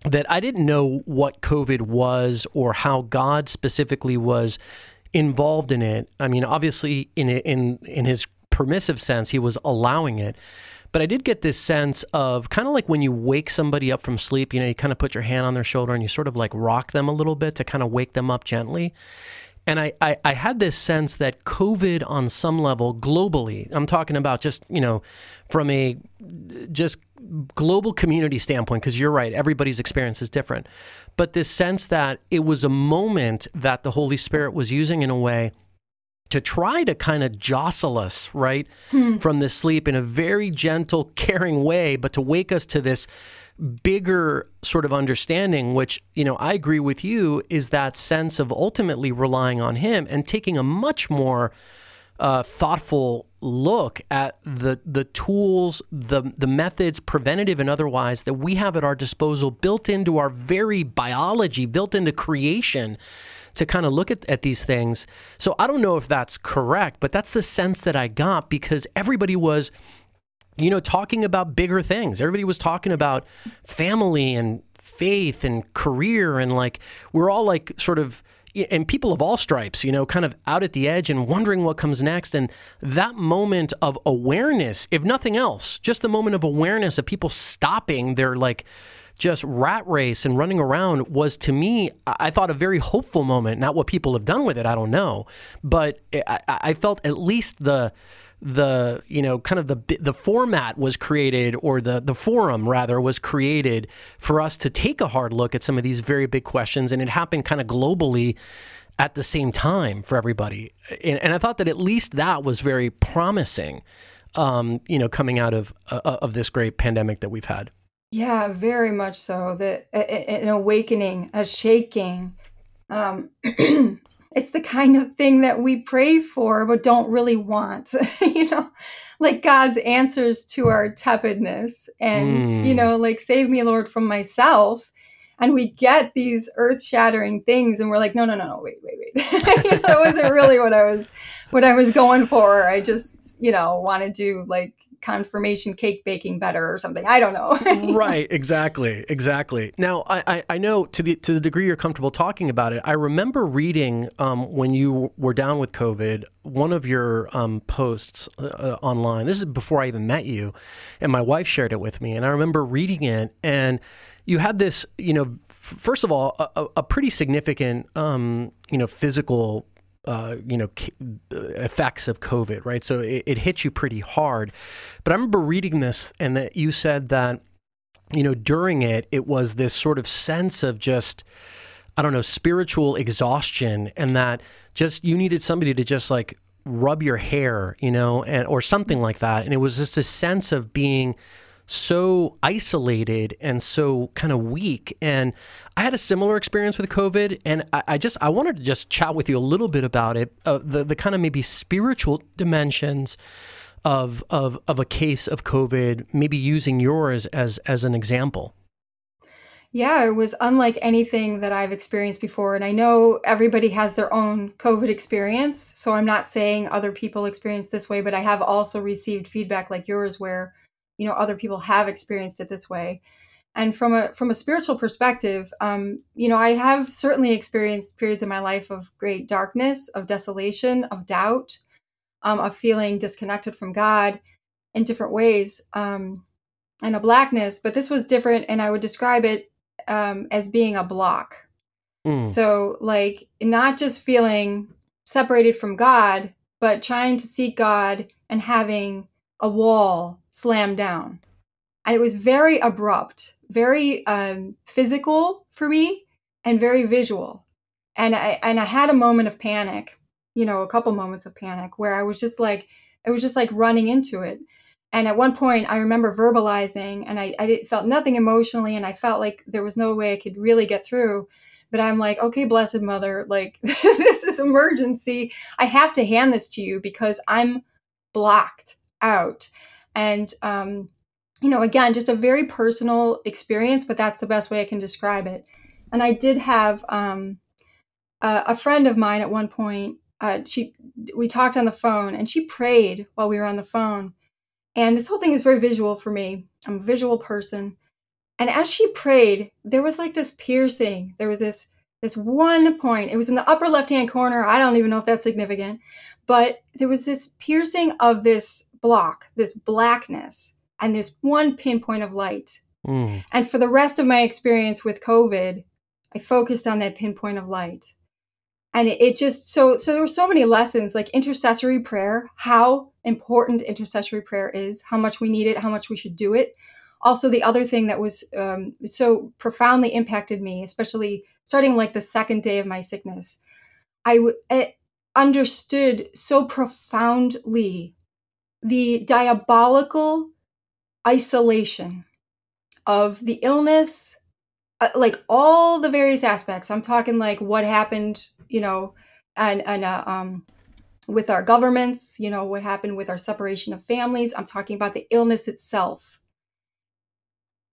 that I didn't know what COVID was or how God specifically was involved in it. I mean, obviously, in in in his permissive sense, he was allowing it. But I did get this sense of kind of like when you wake somebody up from sleep, you know, you kind of put your hand on their shoulder and you sort of like rock them a little bit to kind of wake them up gently. And I, I, I, had this sense that COVID on some level globally, I'm talking about just, you know, from a just global community standpoint, because you're right, everybody's experience is different. But this sense that it was a moment that the Holy Spirit was using in a way to try to kind of jostle us, right, hmm. from this sleep in a very gentle, caring way, but to wake us to this bigger sort of understanding, which, you know, I agree with you, is that sense of ultimately relying on Him and taking a much more uh, thoughtful look at the the tools, the the methods, preventative and otherwise, that we have at our disposal, built into our very biology, built into creation to kind of look at, at these things. So I don't know if that's correct, but that's the sense that I got because everybody was, you know, talking about bigger things. Everybody was talking about family and faith and career and like we're all like sort of and people of all stripes, you know, kind of out at the edge and wondering what comes next. And that moment of awareness, if nothing else, just the moment of awareness of people stopping their like just rat race and running around was to me, I thought a very hopeful moment. Not what people have done with it, I don't know, but I, I felt at least the the you know kind of the the format was created or the the forum rather was created for us to take a hard look at some of these very big questions. And it happened kind of globally at the same time for everybody. And, and I thought that at least that was very promising um, you know coming out of uh, of this great pandemic that we've had yeah, very much so. The an awakening, a shaking. Um, it's the kind of thing that we pray for but don't really want. you know, like God's answers to our tepidness, and mm. you know, like save me, Lord, from myself. And we get these earth-shattering things, and we're like, no, no, no, no, wait, wait, wait. that wasn't really what I was, what I was going for. I just, you know, want to do like confirmation cake baking better or something. I don't know. right, exactly, exactly. Now, I, I, know to the to the degree you're comfortable talking about it. I remember reading um, when you were down with COVID, one of your um, posts uh, online. This is before I even met you, and my wife shared it with me, and I remember reading it and you had this, you know, f- first of all, a, a pretty significant, um, you know, physical uh, you know effects of COVID, right? So it, it hits you pretty hard. But I remember reading this, and that you said that you know during it, it was this sort of sense of just I don't know spiritual exhaustion, and that just you needed somebody to just like rub your hair, you know, and or something like that, and it was just a sense of being so isolated and so kind of weak. And I had a similar experience with COVID, and I, I just I wanted to just chat with you a little bit about it, uh, the the kind of maybe spiritual dimensions of of of a case of COVID, maybe using yours as as an example. Yeah, it was unlike anything that I've experienced before. And I know everybody has their own COVID experience. So I'm not saying other people experience this way, but I have also received feedback like yours where you know other people have experienced it this way and from a from a spiritual perspective um, you know i have certainly experienced periods in my life of great darkness of desolation of doubt um, of feeling disconnected from god in different ways um, and a blackness but this was different and i would describe it um, as being a block mm. so like not just feeling separated from god but trying to seek god and having a wall slammed down. And it was very abrupt, very um, physical for me, and very visual. And I and I had a moment of panic, you know, a couple moments of panic where I was just like, I was just like running into it. And at one point, I remember verbalizing, and I, I felt nothing emotionally, and I felt like there was no way I could really get through. but I'm like, okay, blessed mother, like this is emergency. I have to hand this to you because I'm blocked out. And, um, you know, again, just a very personal experience, but that's the best way I can describe it. And I did have um, a, a friend of mine at one point. Uh, she, we talked on the phone, and she prayed while we were on the phone. And this whole thing is very visual for me. I'm a visual person. And as she prayed, there was like this piercing. There was this this one point. It was in the upper left-hand corner. I don't even know if that's significant, but there was this piercing of this block, this blackness, and this one pinpoint of light. Mm. And for the rest of my experience with COVID, I focused on that pinpoint of light. And it, it just so so there were so many lessons like intercessory prayer, how important intercessory prayer is, how much we need it, how much we should do it also the other thing that was um, so profoundly impacted me especially starting like the second day of my sickness I w- understood so profoundly the diabolical isolation of the illness uh, like all the various aspects i'm talking like what happened you know and and uh, um with our governments you know what happened with our separation of families i'm talking about the illness itself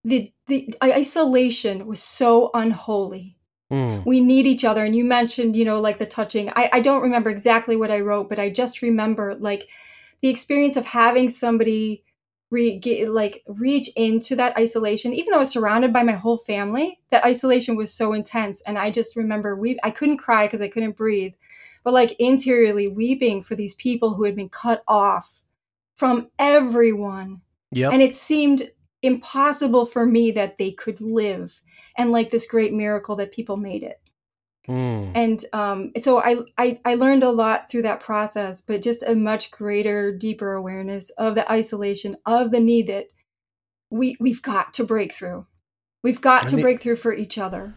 the the isolation was so unholy. Mm. We need each other. And you mentioned, you know, like the touching. I, I don't remember exactly what I wrote, but I just remember like the experience of having somebody re- get, like reach into that isolation, even though I was surrounded by my whole family, that isolation was so intense. And I just remember we I couldn't cry because I couldn't breathe, but like interiorly weeping for these people who had been cut off from everyone. Yeah. And it seemed impossible for me that they could live and like this great miracle that people made it mm. and um, so I, I i learned a lot through that process but just a much greater deeper awareness of the isolation of the need that we we've got to break through we've got I to mean, break through for each other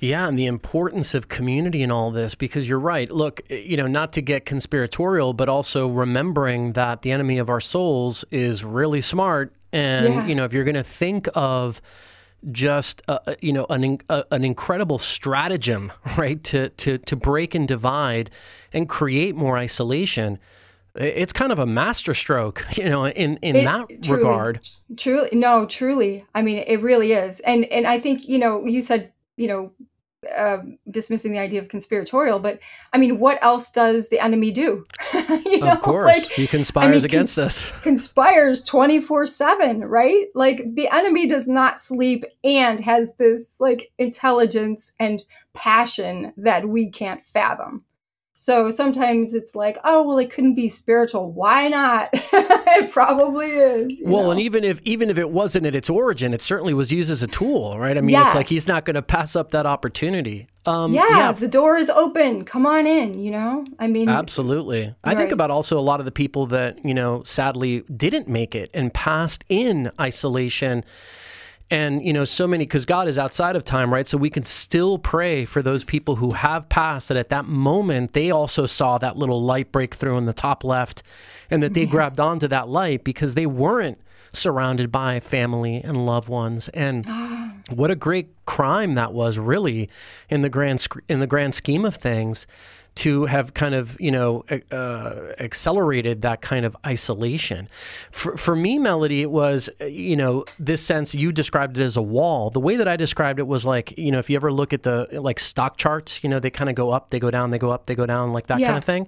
yeah, and the importance of community in all this, because you're right. Look, you know, not to get conspiratorial, but also remembering that the enemy of our souls is really smart and yeah. you know, if you're going to think of just uh, uh you know an uh, an incredible stratagem, right, to to to break and divide and create more isolation. It's kind of a masterstroke, you know, in in it, that truly, regard. Truly, no, truly. I mean, it really is, and and I think you know, you said you know uh, dismissing the idea of conspiratorial, but I mean, what else does the enemy do? you know? Of course, like, he conspires I mean, against cons- us. Conspires twenty four seven, right? Like the enemy does not sleep and has this like intelligence and passion that we can't fathom. So sometimes it's like, oh well, it couldn't be spiritual. Why not? it probably is. Well, know? and even if even if it wasn't at its origin, it certainly was used as a tool, right? I mean, yes. it's like he's not going to pass up that opportunity. Um, yeah, yeah, the door is open. Come on in. You know, I mean, absolutely. Right. I think about also a lot of the people that you know sadly didn't make it and passed in isolation and, you know, so many, because God is outside of time, right? So we can still pray for those people who have passed that at that moment, they also saw that little light break through in the top left and that they yeah. grabbed onto that light because they weren't surrounded by family and loved ones. And ah. what a great crime that was, really, in the grand, in the grand scheme of things to have kind of you know uh, accelerated that kind of isolation. For, for me, Melody, it was you know this sense you described it as a wall. The way that I described it was like you know if you ever look at the like stock charts, you know they kind of go up, they go down, they go up, they go down, like that yeah. kind of thing.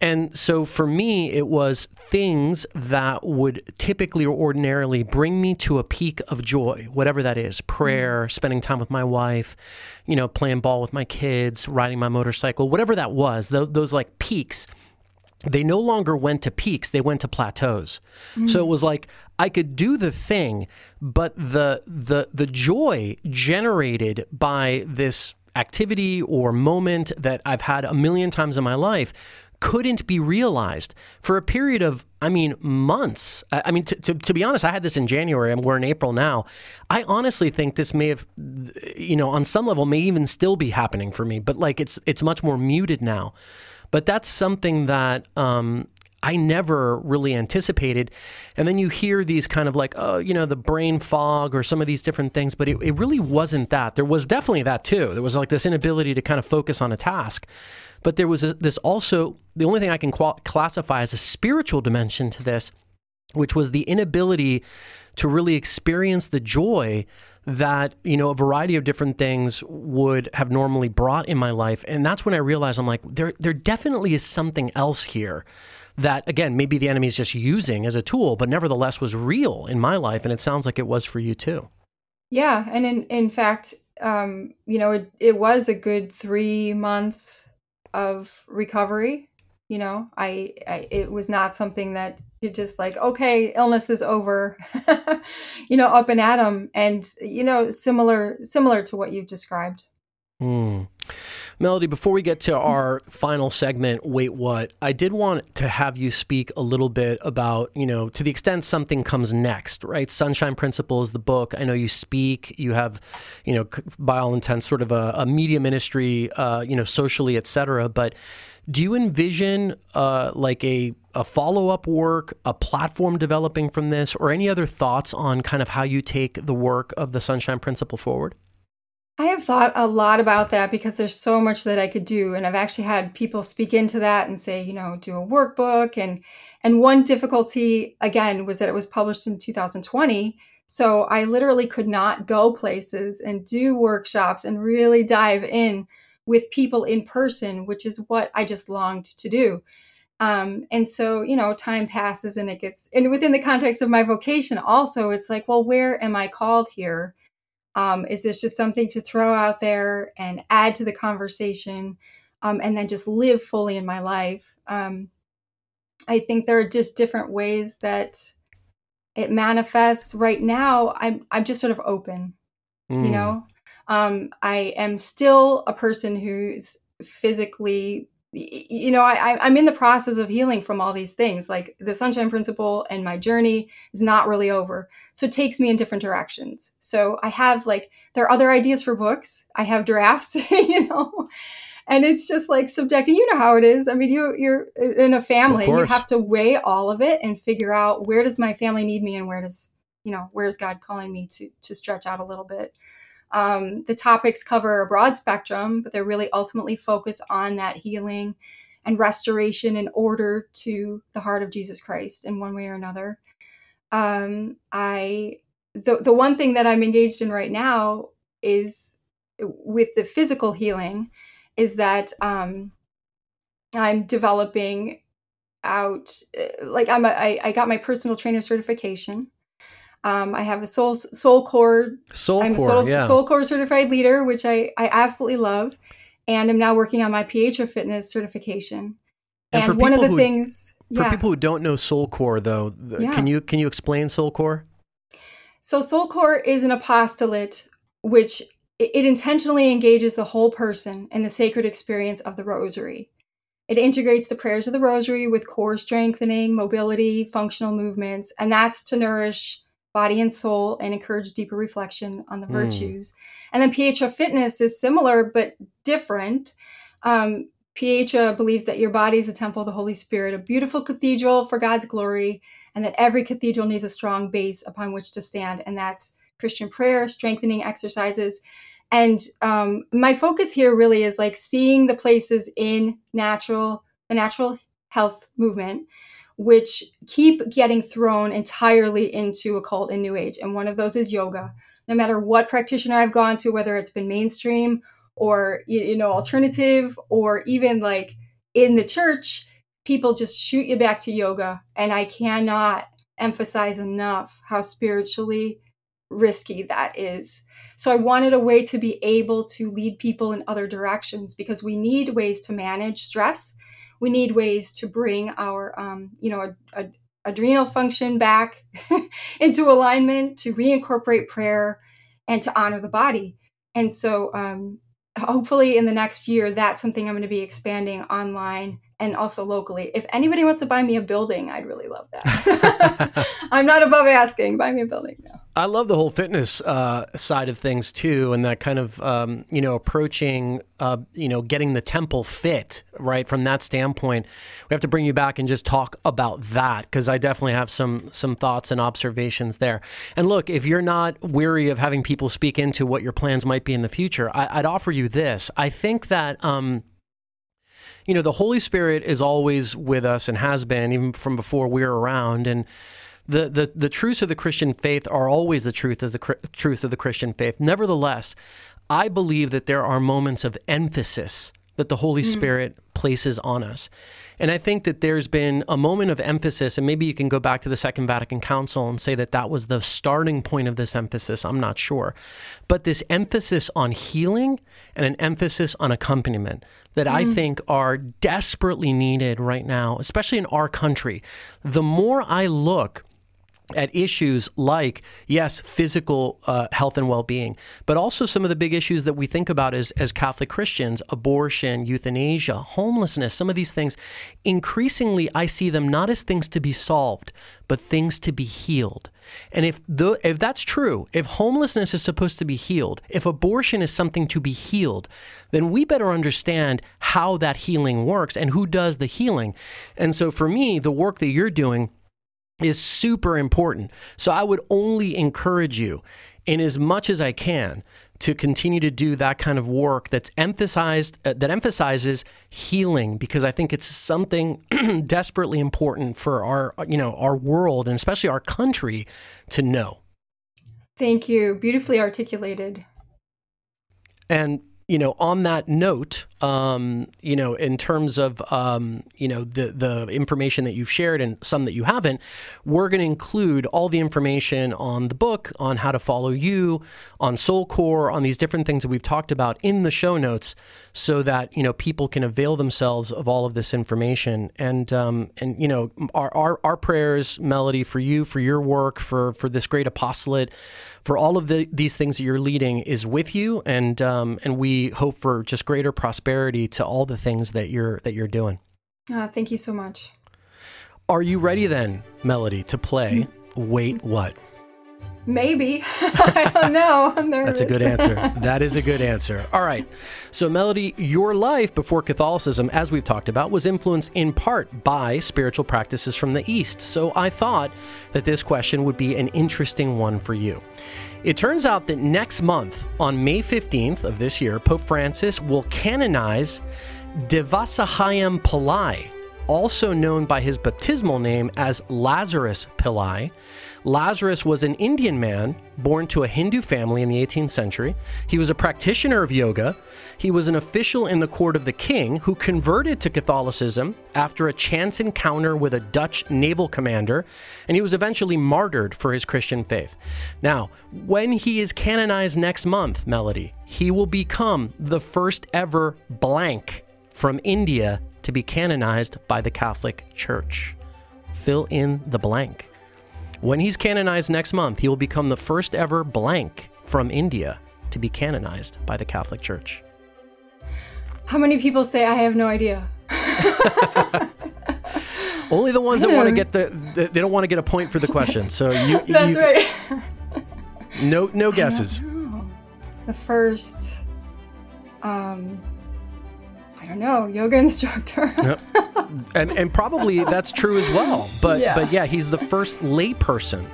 And so for me, it was things that would typically or ordinarily bring me to a peak of joy, whatever that is prayer, mm. spending time with my wife, you know, playing ball with my kids, riding my motorcycle, whatever that was, those, those like peaks. They no longer went to peaks, they went to plateaus. Mm. So it was like I could do the thing, but the the the joy generated by this activity or moment that I've had a million times in my life couldn't be realized for a period of, I mean, months. I, mean, to, to, to, be honest, I had this in January and we're in April now. I honestly think this may have, you know, on some level may even still be happening for me, but like it's, it's much more muted now. But that's something that um, I never really anticipated. And then you hear these kind of like, oh, you know, the brain fog or some of these different things, but it, it really wasn't that. There was definitely that too. There was like this inability to kind of focus on a task. But there was a, this also, the only thing I can qual- classify as a spiritual dimension to this, which was the inability to really experience the joy that you know a variety of different things would have normally brought in my life and that's when i realized i'm like there there definitely is something else here that again maybe the enemy is just using as a tool but nevertheless was real in my life and it sounds like it was for you too. Yeah and in in fact um you know it, it was a good three months of recovery you know? I, I it was not something that you just like okay illness is over you know up and at 'em and you know similar similar to what you've described. Mm. Melody before we get to our final segment wait what i did want to have you speak a little bit about you know to the extent something comes next right sunshine principles the book i know you speak you have you know by all intents sort of a, a media ministry uh, you know socially etc but do you envision uh, like a, a follow up work, a platform developing from this, or any other thoughts on kind of how you take the work of the Sunshine Principle forward? I have thought a lot about that because there's so much that I could do, and I've actually had people speak into that and say, you know, do a workbook. and And one difficulty again was that it was published in 2020, so I literally could not go places and do workshops and really dive in with people in person, which is what I just longed to do. Um, and so, you know, time passes and it gets, and within the context of my vocation, also, it's like, well, where am I called here? Um, is this just something to throw out there and add to the conversation um, and then just live fully in my life? Um, I think there are just different ways that it manifests. Right now, I'm I'm just sort of open, mm. you know. Um, I am still a person who's physically, you know, I, I'm in the process of healing from all these things. Like the Sunshine Principle and my journey is not really over. So it takes me in different directions. So I have like, there are other ideas for books. I have drafts, you know, and it's just like subjecting, You know how it is. I mean, you you're in a family. You have to weigh all of it and figure out where does my family need me and where does you know where's God calling me to to stretch out a little bit. Um, the topics cover a broad spectrum, but they're really ultimately focused on that healing and restoration in order to the heart of Jesus Christ in one way or another. Um, I the the one thing that I'm engaged in right now is with the physical healing is that um, I'm developing out like I'm a, I, I got my personal trainer certification um, I have a soul SoulCore. Soul I'm core, a soul, yeah. SoulCore certified leader, which I I absolutely love, and I'm now working on my Pietra fitness certification. And, and one of the who, things for yeah. people who don't know SoulCore, though, yeah. can you can you explain SoulCore? So SoulCore is an apostolate which it intentionally engages the whole person in the sacred experience of the rosary. It integrates the prayers of the rosary with core strengthening, mobility, functional movements, and that's to nourish body and soul and encourage deeper reflection on the mm. virtues. And then Pietra fitness is similar but different. Um, Pietra believes that your body is a temple of the Holy Spirit, a beautiful cathedral for God's glory, and that every cathedral needs a strong base upon which to stand. And that's Christian prayer, strengthening exercises. And um, my focus here really is like seeing the places in natural, the natural health movement which keep getting thrown entirely into occult and new age. And one of those is yoga. No matter what practitioner I've gone to, whether it's been mainstream or you know alternative or even like in the church, people just shoot you back to yoga. And I cannot emphasize enough how spiritually risky that is. So I wanted a way to be able to lead people in other directions because we need ways to manage stress we need ways to bring our um, you know a, a, adrenal function back into alignment to reincorporate prayer and to honor the body. And so um, hopefully in the next year that's something i'm going to be expanding online and also locally. If anybody wants to buy me a building i'd really love that. I'm not above asking. Buy me a building no. I love the whole fitness uh, side of things too, and that kind of um, you know approaching uh, you know getting the temple fit right from that standpoint. We have to bring you back and just talk about that because I definitely have some some thoughts and observations there. And look, if you're not weary of having people speak into what your plans might be in the future, I, would offer you this. I think that. Um, you know, the Holy Spirit is always with us and has been even from before we we're around. And the, the, the truths of the Christian faith are always the truth of the truth of the Christian faith. Nevertheless, I believe that there are moments of emphasis that the Holy mm. Spirit places on us. And I think that there's been a moment of emphasis, and maybe you can go back to the Second Vatican Council and say that that was the starting point of this emphasis. I'm not sure. But this emphasis on healing and an emphasis on accompaniment that mm. I think are desperately needed right now, especially in our country. The more I look at issues like, yes, physical uh, health and well being, but also some of the big issues that we think about as, as Catholic Christians abortion, euthanasia, homelessness, some of these things. Increasingly, I see them not as things to be solved, but things to be healed. And if, the, if that's true, if homelessness is supposed to be healed, if abortion is something to be healed, then we better understand how that healing works and who does the healing. And so for me, the work that you're doing is super important. So I would only encourage you, in as much as I can, to continue to do that kind of work that's emphasized uh, that emphasizes healing because I think it's something desperately important for our you know our world and especially our country to know. Thank you. Beautifully articulated. And you know, on that note, um, you know, in terms of um, you know the the information that you've shared and some that you haven't, we're going to include all the information on the book, on how to follow you, on SoulCore, on these different things that we've talked about in the show notes, so that you know people can avail themselves of all of this information. And um, and you know, our, our our prayers, Melody, for you, for your work, for for this great apostolate for all of the, these things that you're leading is with you, and um, and we hope for just greater prosperity to all the things that you're that you're doing. Uh, thank you so much. Are you ready then, Melody, to play? Wait, what? Maybe. I don't know. I'm nervous. That's a good answer. that is a good answer. All right. So, Melody, your life before Catholicism, as we've talked about, was influenced in part by spiritual practices from the East. So, I thought that this question would be an interesting one for you. It turns out that next month, on May 15th of this year, Pope Francis will canonize Devasahayam Pillai, also known by his baptismal name as Lazarus Pillai. Lazarus was an Indian man born to a Hindu family in the 18th century. He was a practitioner of yoga. He was an official in the court of the king who converted to Catholicism after a chance encounter with a Dutch naval commander, and he was eventually martyred for his Christian faith. Now, when he is canonized next month, Melody, he will become the first ever blank from India to be canonized by the Catholic Church. Fill in the blank. When he's canonized next month, he will become the first ever blank from India to be canonized by the Catholic Church. How many people say I have no idea? Only the ones that want to get the, the, they don't want to get a point for the question. So you That's you, right. no no guesses. The first um I don't know, yoga instructor. yep. And and probably that's true as well. But yeah. but yeah, he's the first layperson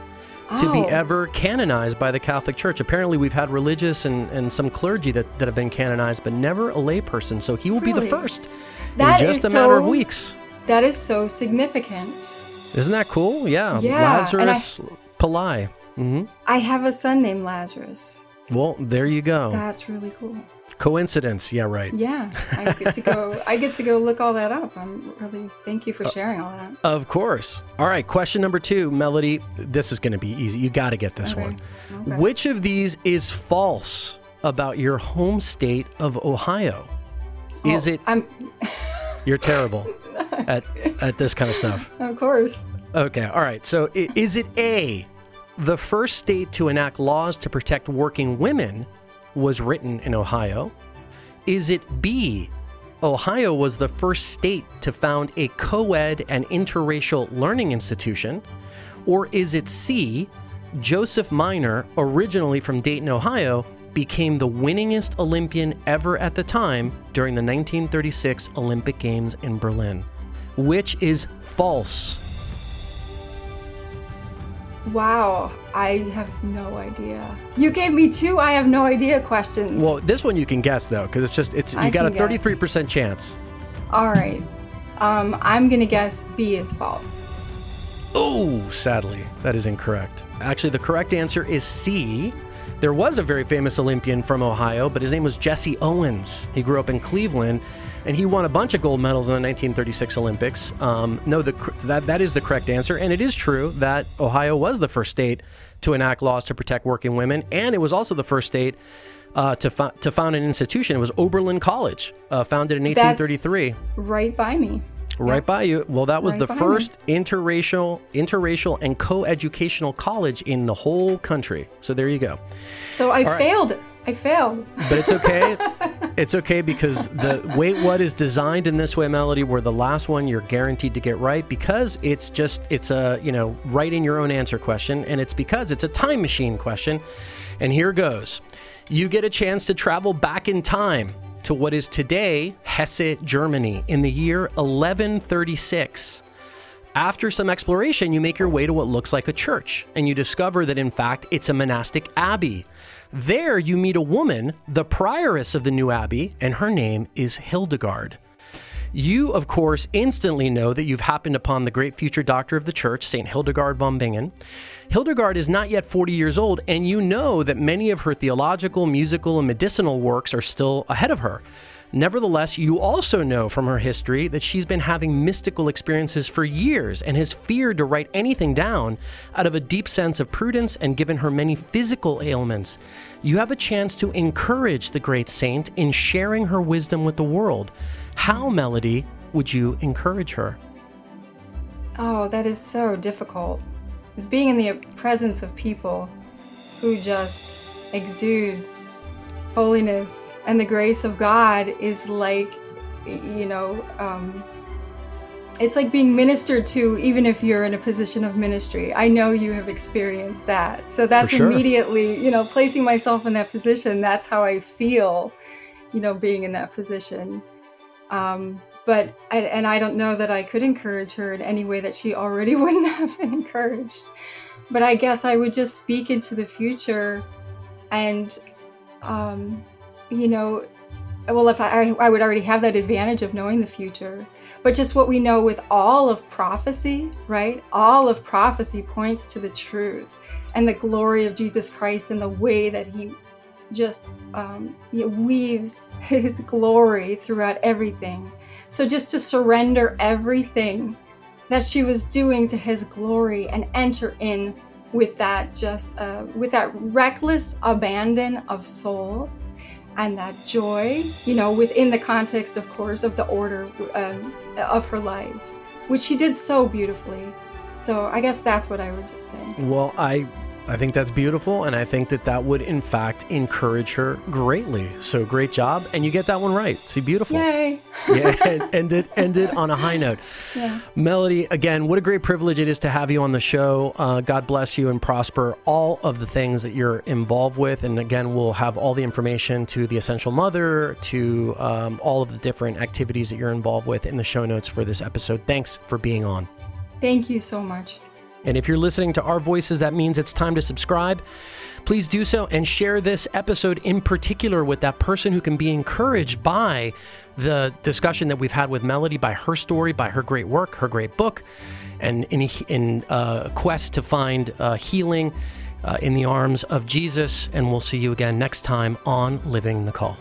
oh. to be oh. ever canonized by the Catholic Church. Apparently we've had religious and, and some clergy that, that have been canonized, but never a layperson. So he will really? be the first that in just a so, matter of weeks. That is so significant. Isn't that cool? Yeah. yeah Lazarus Pillai. Mm-hmm. I have a son named Lazarus. Well, there you go. That's really cool. Coincidence, yeah, right. Yeah, I get to go. I get to go look all that up. I'm really thank you for uh, sharing all that. Of course. All right, question number two, Melody. This is going to be easy. You got to get this okay. one. Okay. Which of these is false about your home state of Ohio? Oh, is it? I'm. you're terrible at at this kind of stuff. Of course. Okay. All right. So, is it A, the first state to enact laws to protect working women? Was written in Ohio? Is it B? Ohio was the first state to found a co ed and interracial learning institution? Or is it C? Joseph Minor, originally from Dayton, Ohio, became the winningest Olympian ever at the time during the 1936 Olympic Games in Berlin, which is false. Wow, I have no idea. You gave me two I have no idea questions. Well, this one you can guess though, because it's just it's you I got a 33% chance. All right. Um, I'm going to guess B is false. Oh, sadly, that is incorrect. Actually, the correct answer is C. There was a very famous Olympian from Ohio, but his name was Jesse Owens. He grew up in Cleveland, and he won a bunch of gold medals in the 1936 Olympics. Um, no, the, that that is the correct answer, and it is true that Ohio was the first state to enact laws to protect working women, and it was also the first state uh, to fo- to found an institution. It was Oberlin College, uh, founded in 1833 Right by me. right by you. Well, that was Right the by me. first interracial, interracial and co-educational college in the whole country. So there you go. So I right. failed. I failed. But it's okay. it's okay because the wait what is designed in this way melody where the last one you're guaranteed to get right because it's just it's a, you know, write in your own answer question and it's because it's a time machine question. And here goes. You get a chance to travel back in time to what is today Hesse, Germany in the year 1136. After some exploration, you make your way to what looks like a church, and you discover that in fact it's a monastic abbey. There, you meet a woman, the prioress of the new abbey, and her name is Hildegard. You, of course, instantly know that you've happened upon the great future doctor of the church, St. Hildegard von Bingen. Hildegard is not yet 40 years old, and you know that many of her theological, musical, and medicinal works are still ahead of her. Nevertheless, you also know from her history that she's been having mystical experiences for years and has feared to write anything down out of a deep sense of prudence and given her many physical ailments. You have a chance to encourage the great saint in sharing her wisdom with the world. How, Melody, would you encourage her? Oh, that is so difficult. Is being in the presence of people who just exude holiness and the grace of God is like, you know, um, it's like being ministered to, even if you're in a position of ministry. I know you have experienced that. So that's sure. immediately, you know, placing myself in that position. That's how I feel, you know, being in that position. Um, but I, and I don't know that I could encourage her in any way that she already wouldn't have been encouraged. But I guess I would just speak into the future, and um, you know, well, if I I would already have that advantage of knowing the future, but just what we know with all of prophecy, right? All of prophecy points to the truth and the glory of Jesus Christ and the way that He just um, weaves His glory throughout everything. So just to surrender everything that she was doing to His glory and enter in with that just uh, with that reckless abandon of soul and that joy, you know, within the context, of course, of the order um, of her life, which she did so beautifully. So I guess that's what I would just say. Well, I I think that's beautiful, and I think that that would in fact encourage her greatly. So great job, and you get that one right. See, beautiful. Yay! yeah, and ended ended on a high note. Yeah. Melody, again, what a great privilege it is to have you on the show. Uh, God bless you and prosper all of the things that you're involved with. And again, we'll have all the information to the Essential Mother, to um, all of the different activities that you're involved with in the show notes for this episode. Thanks for being on. Thank you so much. And if you're listening to our voices, that means it's time to subscribe. Please do so and share this episode in particular with that person who can be encouraged by the discussion that we've had with Melody, by her story, by her great work, her great book, and in, in uh, quest to find uh, healing uh, in the arms of Jesus. And we'll see you again next time on Living the Call.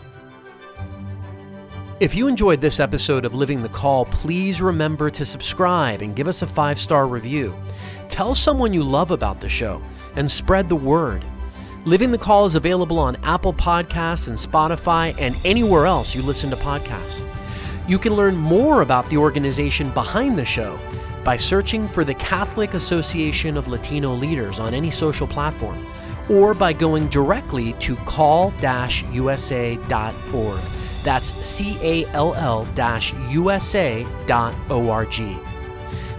If you enjoyed this episode of Living the Call, please remember to subscribe and give us a five star review. Tell someone you love about the show and spread the word. Living the Call is available on Apple Podcasts and Spotify and anywhere else you listen to podcasts. You can learn more about the organization behind the show by searching for the Catholic Association of Latino Leaders on any social platform or by going directly to call-usa.org. That's C A L L USA.org.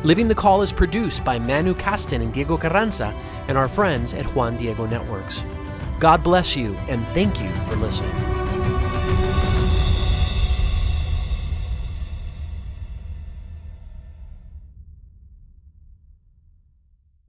Living the Call is produced by Manu Kasten and Diego Carranza and our friends at Juan Diego Networks. God bless you, and thank you for listening.